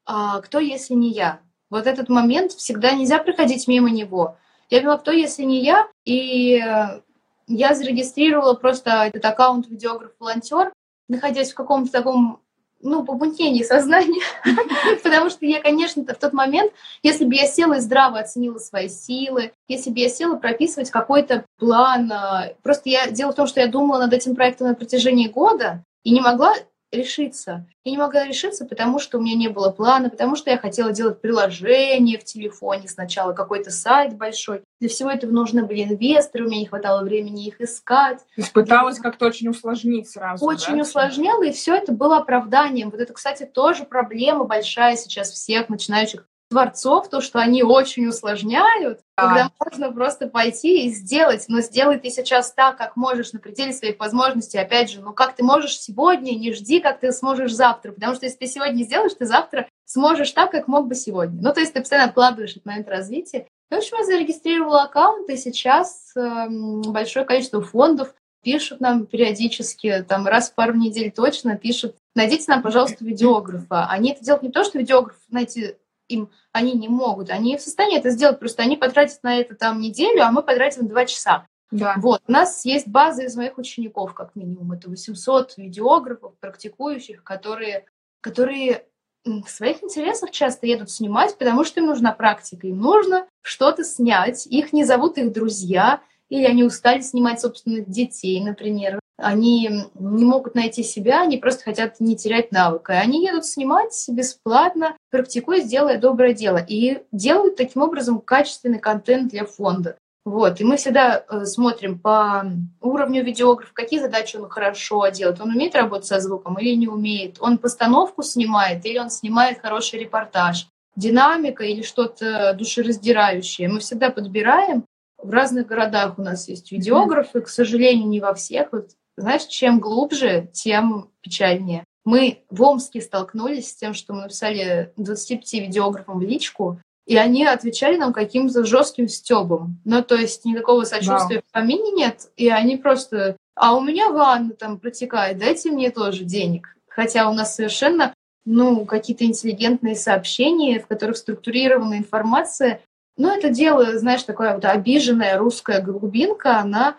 а, кто, если не я. Вот этот момент всегда нельзя проходить мимо него. Я поняла, кто, если не я, и э, я зарегистрировала просто этот аккаунт видеограф-волонтер, находясь в каком-то таком ну, помутнении сознания, потому что я, конечно, в тот момент, если бы я села и здраво оценила свои силы, если бы я села прописывать какой-то план, э, просто я дело в том, что я думала над этим проектом на протяжении года и не могла решиться. Я не могла решиться, потому что у меня не было плана, потому что я хотела делать приложение в телефоне сначала, какой-то сайт большой. Для всего этого нужны были инвесторы, у меня не хватало времени их искать. То есть пыталась я... как-то очень усложнить сразу, Очень да? усложняла, и все это было оправданием. Вот это, кстати, тоже проблема большая сейчас всех начинающих творцов, то, что они очень усложняют, да. когда можно просто пойти и сделать, но сделай ты сейчас так, как можешь, на пределе своих возможностей. Опять же, ну как ты можешь сегодня, не жди, как ты сможешь завтра, потому что если ты сегодня сделаешь, ты завтра сможешь так, как мог бы сегодня. Ну, то есть ты постоянно откладываешь этот момент развития. В общем, я зарегистрировала аккаунт, и сейчас э, большое количество фондов пишут нам периодически, там раз в пару недель точно пишут, найдите нам, пожалуйста, видеографа. Они это делают не то, что видеограф, знаете, им они не могут. Они в состоянии это сделать, просто они потратят на это там неделю, а мы потратим два часа. Да. Вот. У нас есть база из моих учеников, как минимум. Это 800 видеографов, практикующих, которые, которые в своих интересах часто едут снимать, потому что им нужна практика, им нужно что-то снять. Их не зовут их друзья, или они устали снимать собственных детей, например они не могут найти себя, они просто хотят не терять навыка. Они едут снимать бесплатно, практикуя, делая доброе дело. И делают таким образом качественный контент для фонда. Вот. И мы всегда э, смотрим по уровню видеографа, какие задачи он хорошо делает. Он умеет работать со звуком или не умеет. Он постановку снимает или он снимает хороший репортаж. Динамика или что-то душераздирающее. Мы всегда подбираем В разных городах у нас есть видеографы, к сожалению, не во всех. Вот, знаешь, чем глубже, тем печальнее. Мы в Омске столкнулись с тем, что мы написали 25 видеографам в личку, и они отвечали нам каким-то жестким стебом. Ну, то есть никакого сочувствия в помине нет, и они просто а у меня ванна там протекает, дайте мне тоже денег. Хотя у нас совершенно ну, какие-то интеллигентные сообщения, в которых структурирована информация. Но это дело, знаешь, такая вот обиженная русская глубинка, она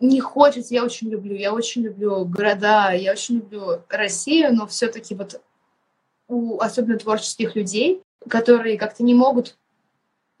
не хочет, я очень люблю, я очень люблю города, я очень люблю Россию, но все-таки вот у особенно творческих людей, которые как-то не могут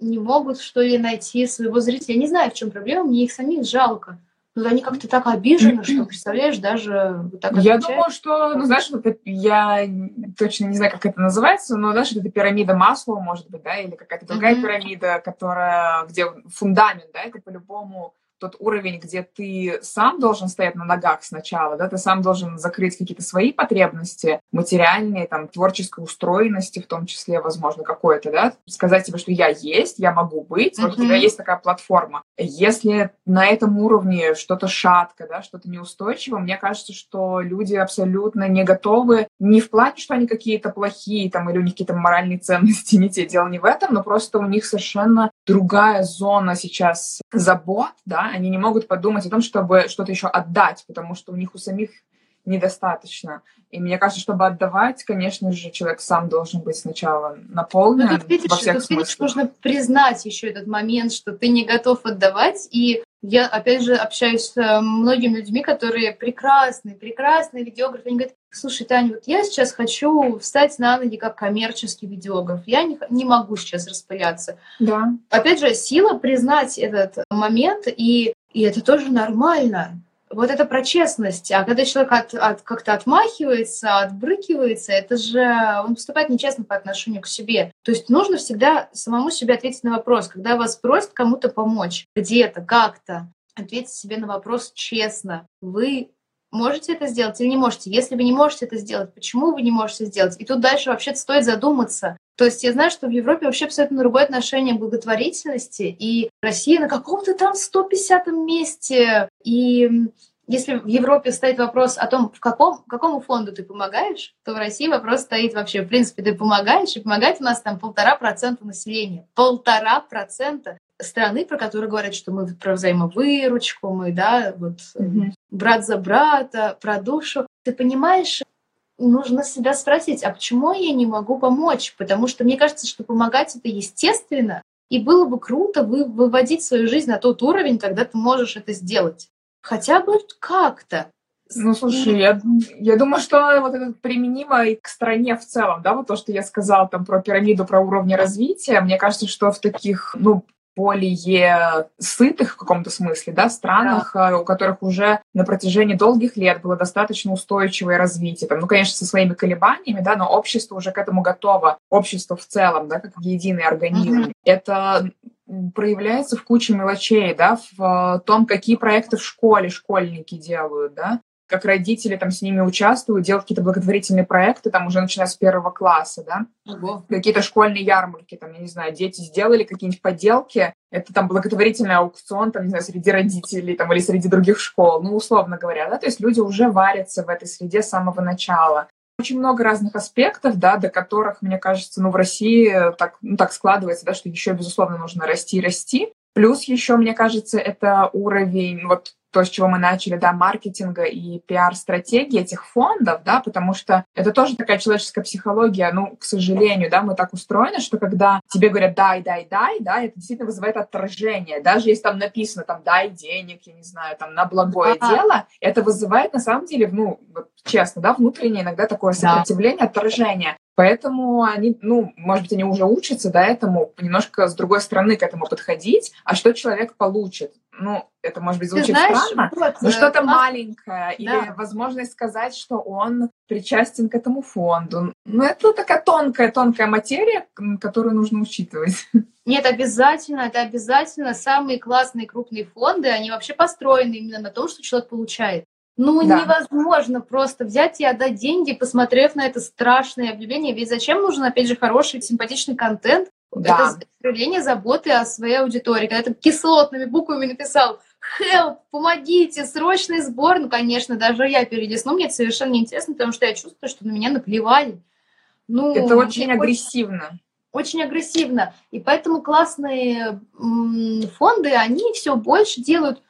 не могут, что ли, найти своего зрителя. Я не знаю, в чем проблема, мне их самих жалко. Ну, они как-то так обижены, что, представляешь, даже вот так Я думаю, что, ну, знаешь, вот это, я точно не знаю, как это называется, но, знаешь, это пирамида масла, может быть, да, или какая-то другая mm-hmm. пирамида, которая, где фундамент, да, это по-любому тот уровень, где ты сам должен стоять на ногах сначала, да, ты сам должен закрыть какие-то свои потребности, материальные, там, творческой устроенности в том числе, возможно, какой-то, да, сказать себе, что я есть, я могу быть, mm-hmm. вот у тебя есть такая платформа. Если на этом уровне что-то шатко, да, что-то неустойчиво, мне кажется, что люди абсолютно не готовы не в плане, что они какие-то плохие, там, или у них какие-то моральные ценности, не те, дело не в этом, но просто у них совершенно другая зона сейчас забот, да, они не могут подумать о том, чтобы что-то еще отдать, потому что у них у самих недостаточно. И мне кажется, чтобы отдавать, конечно же, человек сам должен быть сначала наполнен тут видишь, во всех тут, видишь, нужно признать еще этот момент, что ты не готов отдавать. И я, опять же, общаюсь с э, многими людьми, которые прекрасные, прекрасные видеографы. Они говорят, слушай, Таня, вот я сейчас хочу встать на ноги как коммерческий видеограф. Я не, не могу сейчас распыляться. Да. Опять же, сила признать этот момент, и, и это тоже нормально вот это про честность. А когда человек от, от, как-то отмахивается, отбрыкивается, это же он поступает нечестно по отношению к себе. То есть нужно всегда самому себе ответить на вопрос, когда вас просят кому-то помочь, где-то, как-то, ответьте себе на вопрос честно. Вы можете это сделать или не можете? Если вы не можете это сделать, почему вы не можете сделать? И тут дальше вообще стоит задуматься. То есть я знаю, что в Европе вообще абсолютно другое отношение к благотворительности, и Россия на каком-то там 150 месте. И если в Европе стоит вопрос о том, в каком, какому фонду ты помогаешь, то в России вопрос стоит вообще, в принципе, ты помогаешь, и помогать у нас там полтора процента населения. Полтора процента страны, про которые говорят, что мы про взаимовыручку, мы, да, вот mm-hmm. брат за брата, про душу. Ты понимаешь, нужно себя спросить, а почему я не могу помочь? Потому что мне кажется, что помогать это естественно, и было бы круто вы, выводить свою жизнь на тот уровень, когда ты можешь это сделать. Хотя бы как-то. Ну, слушай, я, я думаю, что вот это применимо и к стране в целом, да, вот то, что я сказала там про пирамиду, про уровни развития. Мне кажется, что в таких, ну, более сытых в каком-то смысле, да, странах, да. у которых уже на протяжении долгих лет было достаточно устойчивое развитие. Там, ну, конечно, со своими колебаниями, да, но общество уже к этому готово. Общество в целом, да, как единый организм. Mm-hmm. Это проявляется в куче мелочей, да, в том, какие проекты в школе школьники делают, да, как родители там с ними участвуют, делают какие-то благотворительные проекты, там уже начиная с первого класса, да, Ого. какие-то школьные ярмарки, там, я не знаю, дети сделали какие-нибудь поделки, это там благотворительный аукцион, там, не знаю, среди родителей, там, или среди других школ, ну, условно говоря, да, то есть люди уже варятся в этой среде с самого начала. Очень много разных аспектов, да, до которых, мне кажется, ну, в России так, ну, так складывается, да, что еще, безусловно, нужно расти и расти. Плюс еще, мне кажется, это уровень, вот то, с чего мы начали, да, маркетинга и пиар-стратегии этих фондов, да, потому что это тоже такая человеческая психология, ну, к сожалению, да, мы так устроены, что когда тебе говорят «дай, дай, дай», да, это действительно вызывает отторжение, даже если там написано там «дай денег», я не знаю, там «на благое а дело», это вызывает на самом деле, ну, честно, да, внутреннее иногда такое сопротивление, да. отторжение. Поэтому они, ну, может быть, они уже учатся, да, этому немножко с другой стороны к этому подходить, а что человек получит? Ну, это, может быть, звучит знаешь, странно, вот, но что-то э, маленькое, да. или возможность сказать, что он причастен к этому фонду. Ну, это такая тонкая, тонкая материя, которую нужно учитывать. Нет, обязательно, это обязательно. Самые классные крупные фонды, они вообще построены именно на том, что человек получает. Ну, да. невозможно просто взять и отдать деньги, посмотрев на это страшное объявление. Ведь зачем нужен, опять же, хороший, симпатичный контент, Да. Это проявление заботы о своей аудитории. Когда ты кислотными буквами написал help, помогите, срочный сбор. Ну, конечно, даже я перед сном, мне это совершенно неинтересно, потому что я чувствую, что на меня наплевали. Ну, это очень агрессивно. Очень, очень агрессивно. И поэтому классные фонды, они все больше делают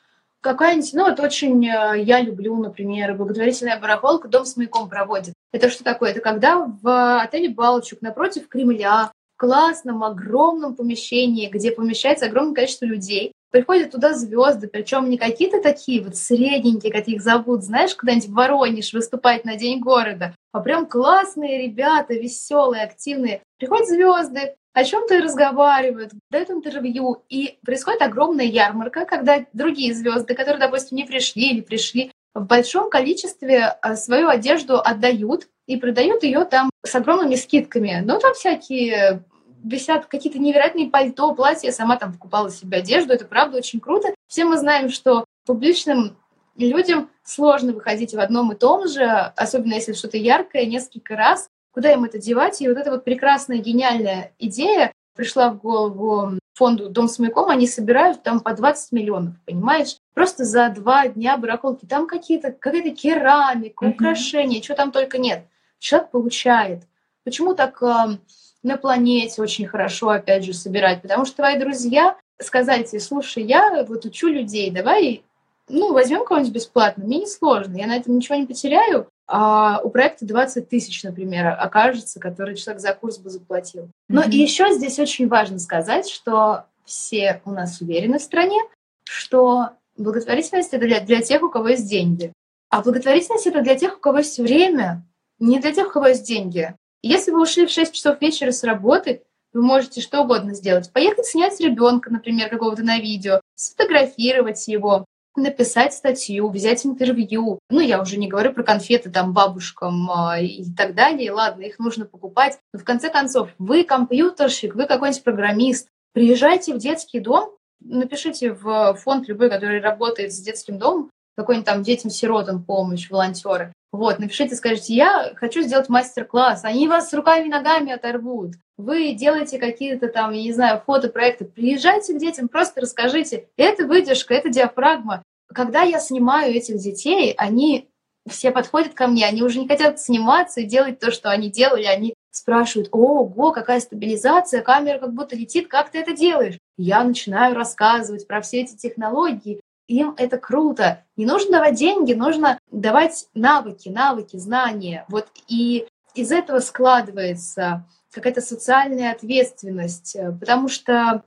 какая-нибудь, ну вот очень э, я люблю, например, благотворительная барахолка «Дом с маяком» проводит. Это что такое? Это когда в отеле «Балчук» напротив Кремля в классном, огромном помещении, где помещается огромное количество людей, приходят туда звезды, причем не какие-то такие вот средненькие, как их зовут, знаешь, куда-нибудь в Воронеж выступать на День города, а прям классные ребята, веселые, активные. Приходят звезды, о чем-то разговаривают, дают интервью, и происходит огромная ярмарка, когда другие звезды, которые, допустим, не пришли или пришли, в большом количестве а, свою одежду отдают и продают ее там с огромными скидками. Ну, там всякие висят какие-то невероятные пальто, платья. Я сама там покупала себе одежду. Это правда очень круто. Все мы знаем, что публичным людям сложно выходить в одном и том же, особенно если что-то яркое, несколько раз. Куда им это девать? И вот эта вот прекрасная, гениальная идея пришла в голову фонду «Дом с маяком», они собирают там по 20 миллионов, понимаешь? Просто за два дня барахолки. Там какие-то, какая-то керамика, украшения, mm-hmm. чего там только нет. Человек получает. Почему так э, на планете очень хорошо, опять же, собирать, потому что твои друзья сказали тебе, слушай, я вот учу людей, давай, ну, возьмем кого-нибудь бесплатно, мне не сложно, я на этом ничего не потеряю, а у проекта 20 тысяч, например, окажется, который человек за курс бы заплатил. Но mm-hmm. и еще здесь очень важно сказать, что все у нас уверены в стране, что благотворительность это для, для тех, у кого есть деньги. А благотворительность это для тех, у кого есть время, не для тех, у кого есть деньги. Если вы ушли в 6 часов вечера с работы, вы можете что угодно сделать. Поехать снять ребенка, например, какого-то на видео, сфотографировать его, написать статью, взять интервью. Ну, я уже не говорю про конфеты там бабушкам э, и так далее. Ладно, их нужно покупать. Но в конце концов, вы компьютерщик, вы какой-нибудь программист. Приезжайте в детский дом, напишите в фонд любой, который работает с детским домом, какой-нибудь там детям-сиротам помощь, волонтеры. Вот, напишите, скажите, я хочу сделать мастер-класс. Они вас руками и ногами оторвут. Вы делаете какие-то там, я не знаю, фотопроекты. Приезжайте к детям, просто расскажите. Это выдержка, это диафрагма. Когда я снимаю этих детей, они все подходят ко мне, они уже не хотят сниматься и делать то, что они делали. Они спрашивают, ого, какая стабилизация, камера как будто летит, как ты это делаешь? Я начинаю рассказывать про все эти технологии, им это круто. Не нужно давать деньги, нужно давать навыки, навыки, знания. Вот и из этого складывается какая-то социальная ответственность, потому что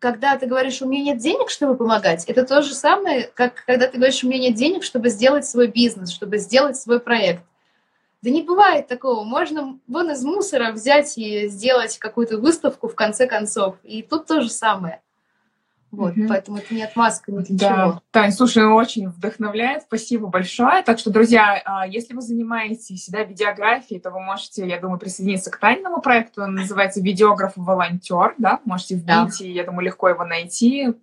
когда ты говоришь, у меня нет денег, чтобы помогать, это то же самое, как когда ты говоришь, у меня нет денег, чтобы сделать свой бизнес, чтобы сделать свой проект. Да не бывает такого. Можно вон из мусора взять и сделать какую-то выставку в конце концов. И тут то же самое. Вот, mm поэтому это не отмазка ни для да. чего. Тань, слушай, очень вдохновляет, спасибо большое. Так что, друзья, а, если вы занимаетесь да, видеографией, то вы можете, я думаю, присоединиться к Таниному проекту. Он называется «Видеограф-волонтер», да, можете вбить, да. и, я думаю, легко его найти.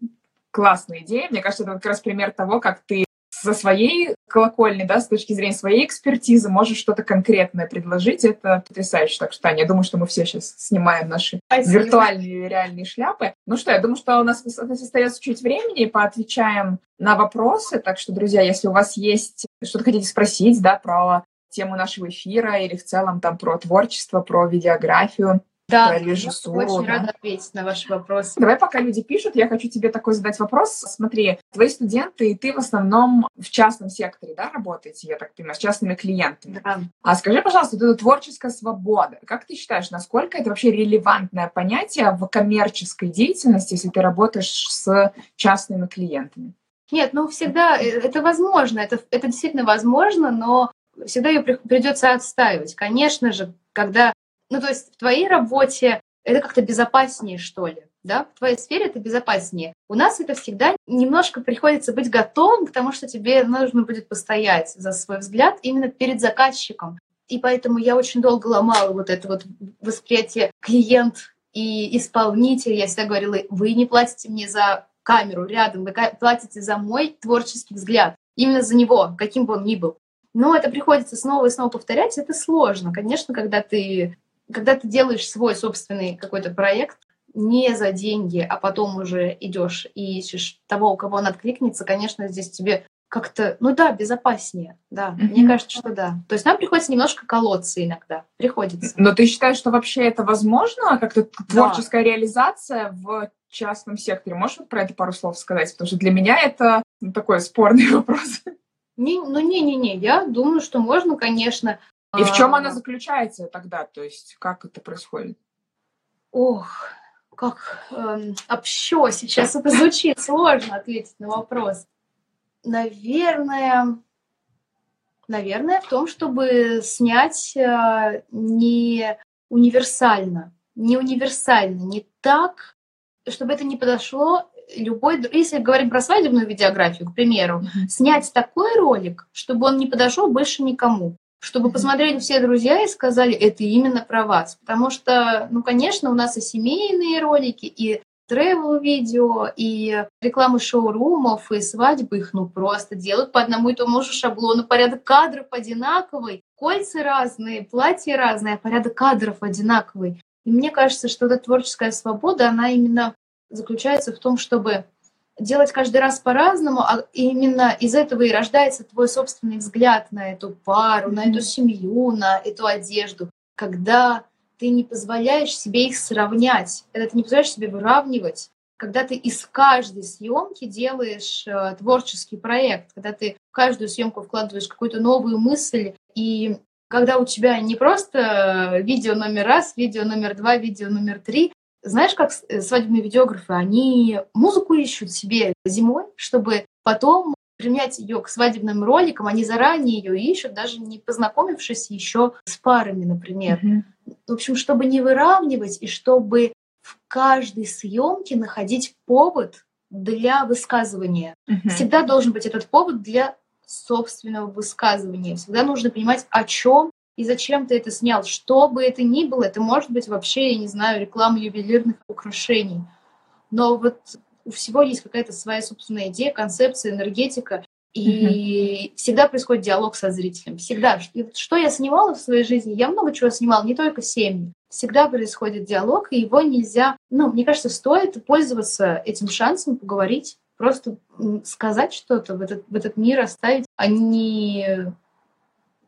Классная идея. Мне кажется, это как раз пример того, как ты со своей колокольни, да, с точки зрения своей экспертизы, можешь что-то конкретное предложить. Это потрясающе. Так что, Таня, я думаю, что мы все сейчас снимаем наши Спасибо. виртуальные реальные шляпы. Ну что, я думаю, что у нас остается чуть времени, поотвечаем на вопросы. Так что, друзья, если у вас есть что-то хотите спросить, да, про тему нашего эфира или в целом там про творчество, про видеографию, да, про режиссуру. Я очень да. рада ответить на ваши вопросы. Давай, пока люди пишут, я хочу тебе такой задать вопрос. Смотри, твои студенты и ты в основном в частном секторе, да, работаете, я так понимаю, с частными клиентами. Да. А скажи, пожалуйста, вот эта творческая свобода, как ты считаешь, насколько это вообще релевантное понятие в коммерческой деятельности, если ты работаешь с частными клиентами? Нет, ну всегда э, это возможно, это, это действительно возможно, но всегда ее придется отстаивать. Конечно же, когда ну, то есть в твоей работе это как-то безопаснее, что ли, да? В твоей сфере это безопаснее. У нас это всегда немножко приходится быть готовым к тому, что тебе нужно будет постоять за свой взгляд именно перед заказчиком. И поэтому я очень долго ломала вот это вот восприятие клиент и исполнитель. Я всегда говорила, вы не платите мне за камеру рядом, вы платите за мой творческий взгляд. Именно за него, каким бы он ни был. Но это приходится снова и снова повторять, это сложно. Конечно, когда ты когда ты делаешь свой собственный какой-то проект, не за деньги, а потом уже идешь и ищешь того, у кого он откликнется, конечно, здесь тебе как-то, ну да, безопаснее, да, mm-hmm. мне кажется, что да. То есть нам приходится немножко колоться иногда, приходится. Но ты считаешь, что вообще это возможно, как-то творческая да. реализация в частном секторе? Можешь про это пару слов сказать? Потому что для меня это ну, такой спорный вопрос. Не, ну не-не-не, я думаю, что можно, конечно. И в чем а, она заключается тогда? То есть как это происходит? Ох, как эм, общо сейчас это звучит, сложно ответить на вопрос. Наверное, наверное, в том, чтобы снять э, не универсально, не универсально, не так, чтобы это не подошло любой, если говорить про свадебную видеографию, к примеру, снять такой ролик, чтобы он не подошел больше никому чтобы посмотрели все друзья и сказали, это именно про вас. Потому что, ну, конечно, у нас и семейные ролики, и тревел-видео, и рекламы шоурумов, и свадьбы их ну просто делают по одному и тому же шаблону. Порядок кадров одинаковый, кольца разные, платья разные, а порядок кадров одинаковый. И мне кажется, что эта творческая свобода, она именно заключается в том, чтобы делать каждый раз по-разному, а именно из этого и рождается твой собственный взгляд на эту пару, mm-hmm. на эту семью, на эту одежду, когда ты не позволяешь себе их сравнять, когда ты не позволяешь себе выравнивать, когда ты из каждой съемки делаешь э, творческий проект, когда ты в каждую съемку вкладываешь какую-то новую мысль, и когда у тебя не просто видео номер раз, видео номер два, видео номер три, знаешь, как э, свадебные видеографы, они музыку ищут себе зимой, чтобы потом применять ее к свадебным роликам, они заранее ее ищут, даже не познакомившись еще с парами, например. Mm-hmm. В общем, чтобы не выравнивать и чтобы в каждой съемке находить повод для высказывания. Mm-hmm. Всегда должен быть этот повод для собственного высказывания. Всегда нужно понимать, о чем и зачем ты это снял. Что бы это ни было, это может быть вообще, я не знаю, реклама ювелирных украшений. Но вот у всего есть какая-то своя собственная идея, концепция, энергетика. И mm-hmm. всегда происходит диалог со зрителем. Всегда. Что я снимала в своей жизни? Я много чего снимала, не только семьи. Всегда происходит диалог, и его нельзя... Ну, мне кажется, стоит пользоваться этим шансом, поговорить, просто сказать что-то в этот, в этот мир оставить, а не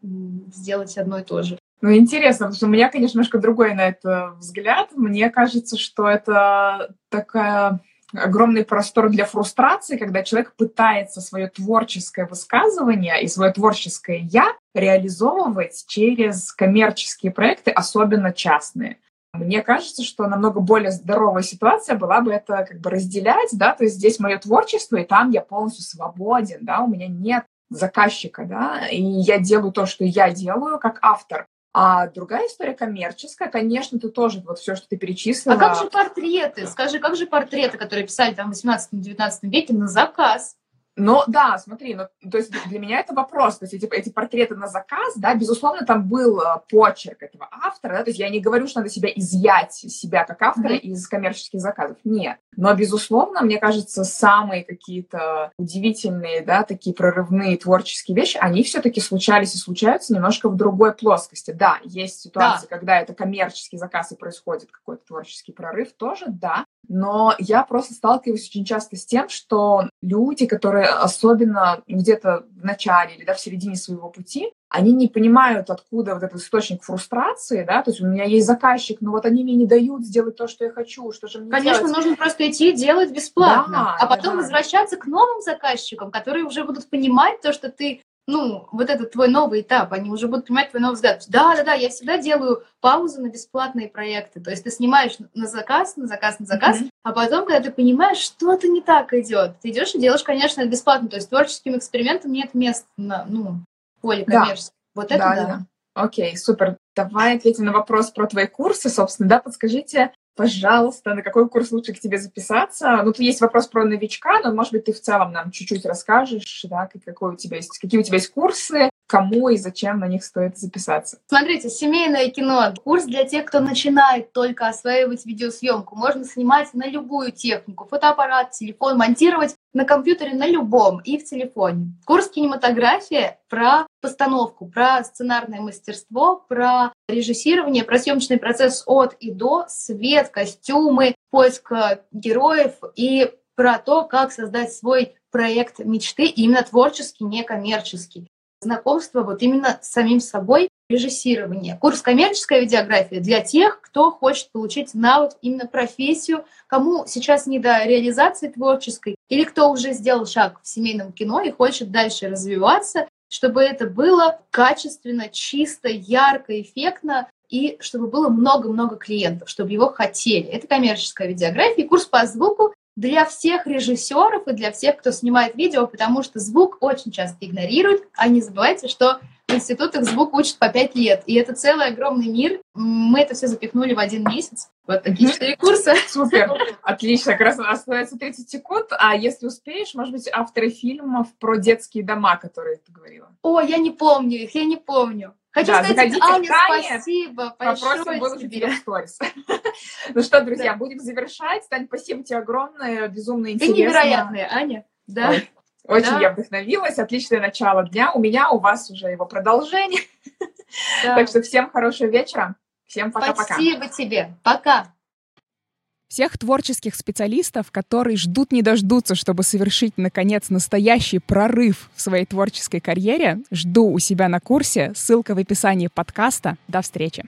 сделать одно и то же. Ну, интересно, потому что у меня, конечно, немножко другой на это взгляд. Мне кажется, что это такая огромный простор для фрустрации, когда человек пытается свое творческое высказывание и свое творческое «я» реализовывать через коммерческие проекты, особенно частные. Мне кажется, что намного более здоровая ситуация была бы это как бы разделять, да, то есть здесь мое творчество, и там я полностью свободен, да, у меня нет заказчика, да, и я делаю то, что я делаю как автор. А другая история коммерческая, конечно, ты тоже вот все, что ты перечислила. А как же портреты? Скажи, как же портреты, которые писали там в 18-19 веке на заказ? Ну да, смотри, ну, то есть для меня это вопрос, то есть эти, эти портреты на заказ, да, безусловно, там был э, почерк этого автора, да, то есть я не говорю, что надо себя изъять, себя как автора mm-hmm. из коммерческих заказов, нет. Но, безусловно, мне кажется, самые какие-то удивительные, да, такие прорывные творческие вещи, они все-таки случались и случаются немножко в другой плоскости. Да, есть ситуации, да. когда это коммерческий заказ и происходит какой-то творческий прорыв, тоже, да, но я просто сталкиваюсь очень часто с тем, что люди, которые особенно где-то в начале или да, в середине своего пути, они не понимают, откуда вот этот источник фрустрации, да, то есть у меня есть заказчик, но вот они мне не дают сделать то, что я хочу, что же мне Конечно, делать? нужно просто идти и делать бесплатно, да, а потом да. возвращаться к новым заказчикам, которые уже будут понимать то, что ты ну, вот этот твой новый этап, они уже будут понимать твой новый взгляд. Да, да, да, я всегда делаю паузу на бесплатные проекты. То есть ты снимаешь на заказ, на заказ, на заказ, mm-hmm. а потом, когда ты понимаешь, что-то не так идет, ты идешь и делаешь, конечно, бесплатно. То есть творческим экспериментам нет места на, ну, поле коммерческом. Да. Вот это да. да. Окей, супер. Давай ответим на вопрос про твои курсы, собственно, да, подскажите, пожалуйста, на какой курс лучше к тебе записаться? Ну, тут есть вопрос про новичка, но, может быть, ты в целом нам чуть-чуть расскажешь, да, какой у тебя есть, какие у тебя есть курсы, кому и зачем на них стоит записаться. Смотрите, семейное кино. Курс для тех, кто начинает только осваивать видеосъемку. Можно снимать на любую технику. Фотоаппарат, телефон, монтировать на компьютере на любом и в телефоне. Курс кинематография про постановку, про сценарное мастерство, про режиссирование, про съемочный процесс от и до, свет, костюмы, поиск героев и про то, как создать свой проект мечты, именно творческий, не коммерческий знакомство вот именно с самим собой, режиссирование. Курс «Коммерческая видеография» для тех, кто хочет получить навык, именно профессию, кому сейчас не до реализации творческой, или кто уже сделал шаг в семейном кино и хочет дальше развиваться, чтобы это было качественно, чисто, ярко, эффектно, и чтобы было много-много клиентов, чтобы его хотели. Это коммерческая видеография. Курс по звуку для всех режиссеров и для всех, кто снимает видео, потому что звук очень часто игнорируют. А не забывайте, что в институтах звук учат по пять лет. И это целый огромный мир. Мы это все запихнули в один месяц. Вот такие четыре курса. Супер, отлично. Как раз остается 30 секунд. А если успеешь, может быть, авторы фильмов про детские дома, которые ты говорила? О, я не помню их, я не помню. Хочу да, сказать, Аня, Тане, спасибо большое Попросим тебе. в сторис. ну что, друзья, да. будем завершать. Тань, спасибо тебе огромное, безумно интересно. Ты невероятная, Аня. Да. Ой, очень да. я вдохновилась. Отличное начало дня. У меня, у вас уже его продолжение. Да. так что всем хорошего вечера. Всем пока-пока. Спасибо тебе. Пока всех творческих специалистов, которые ждут не дождутся, чтобы совершить, наконец, настоящий прорыв в своей творческой карьере, жду у себя на курсе. Ссылка в описании подкаста. До встречи.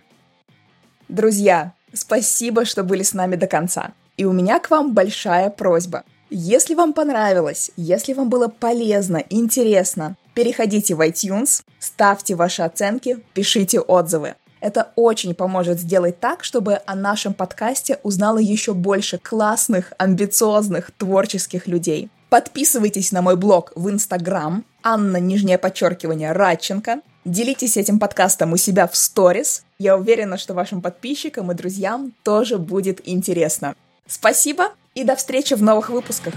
Друзья, спасибо, что были с нами до конца. И у меня к вам большая просьба. Если вам понравилось, если вам было полезно, интересно, переходите в iTunes, ставьте ваши оценки, пишите отзывы. Это очень поможет сделать так, чтобы о нашем подкасте узнало еще больше классных, амбициозных, творческих людей. Подписывайтесь на мой блог в Инстаграм, Анна, нижнее подчеркивание, Радченко. Делитесь этим подкастом у себя в сторис. Я уверена, что вашим подписчикам и друзьям тоже будет интересно. Спасибо и до встречи в новых выпусках.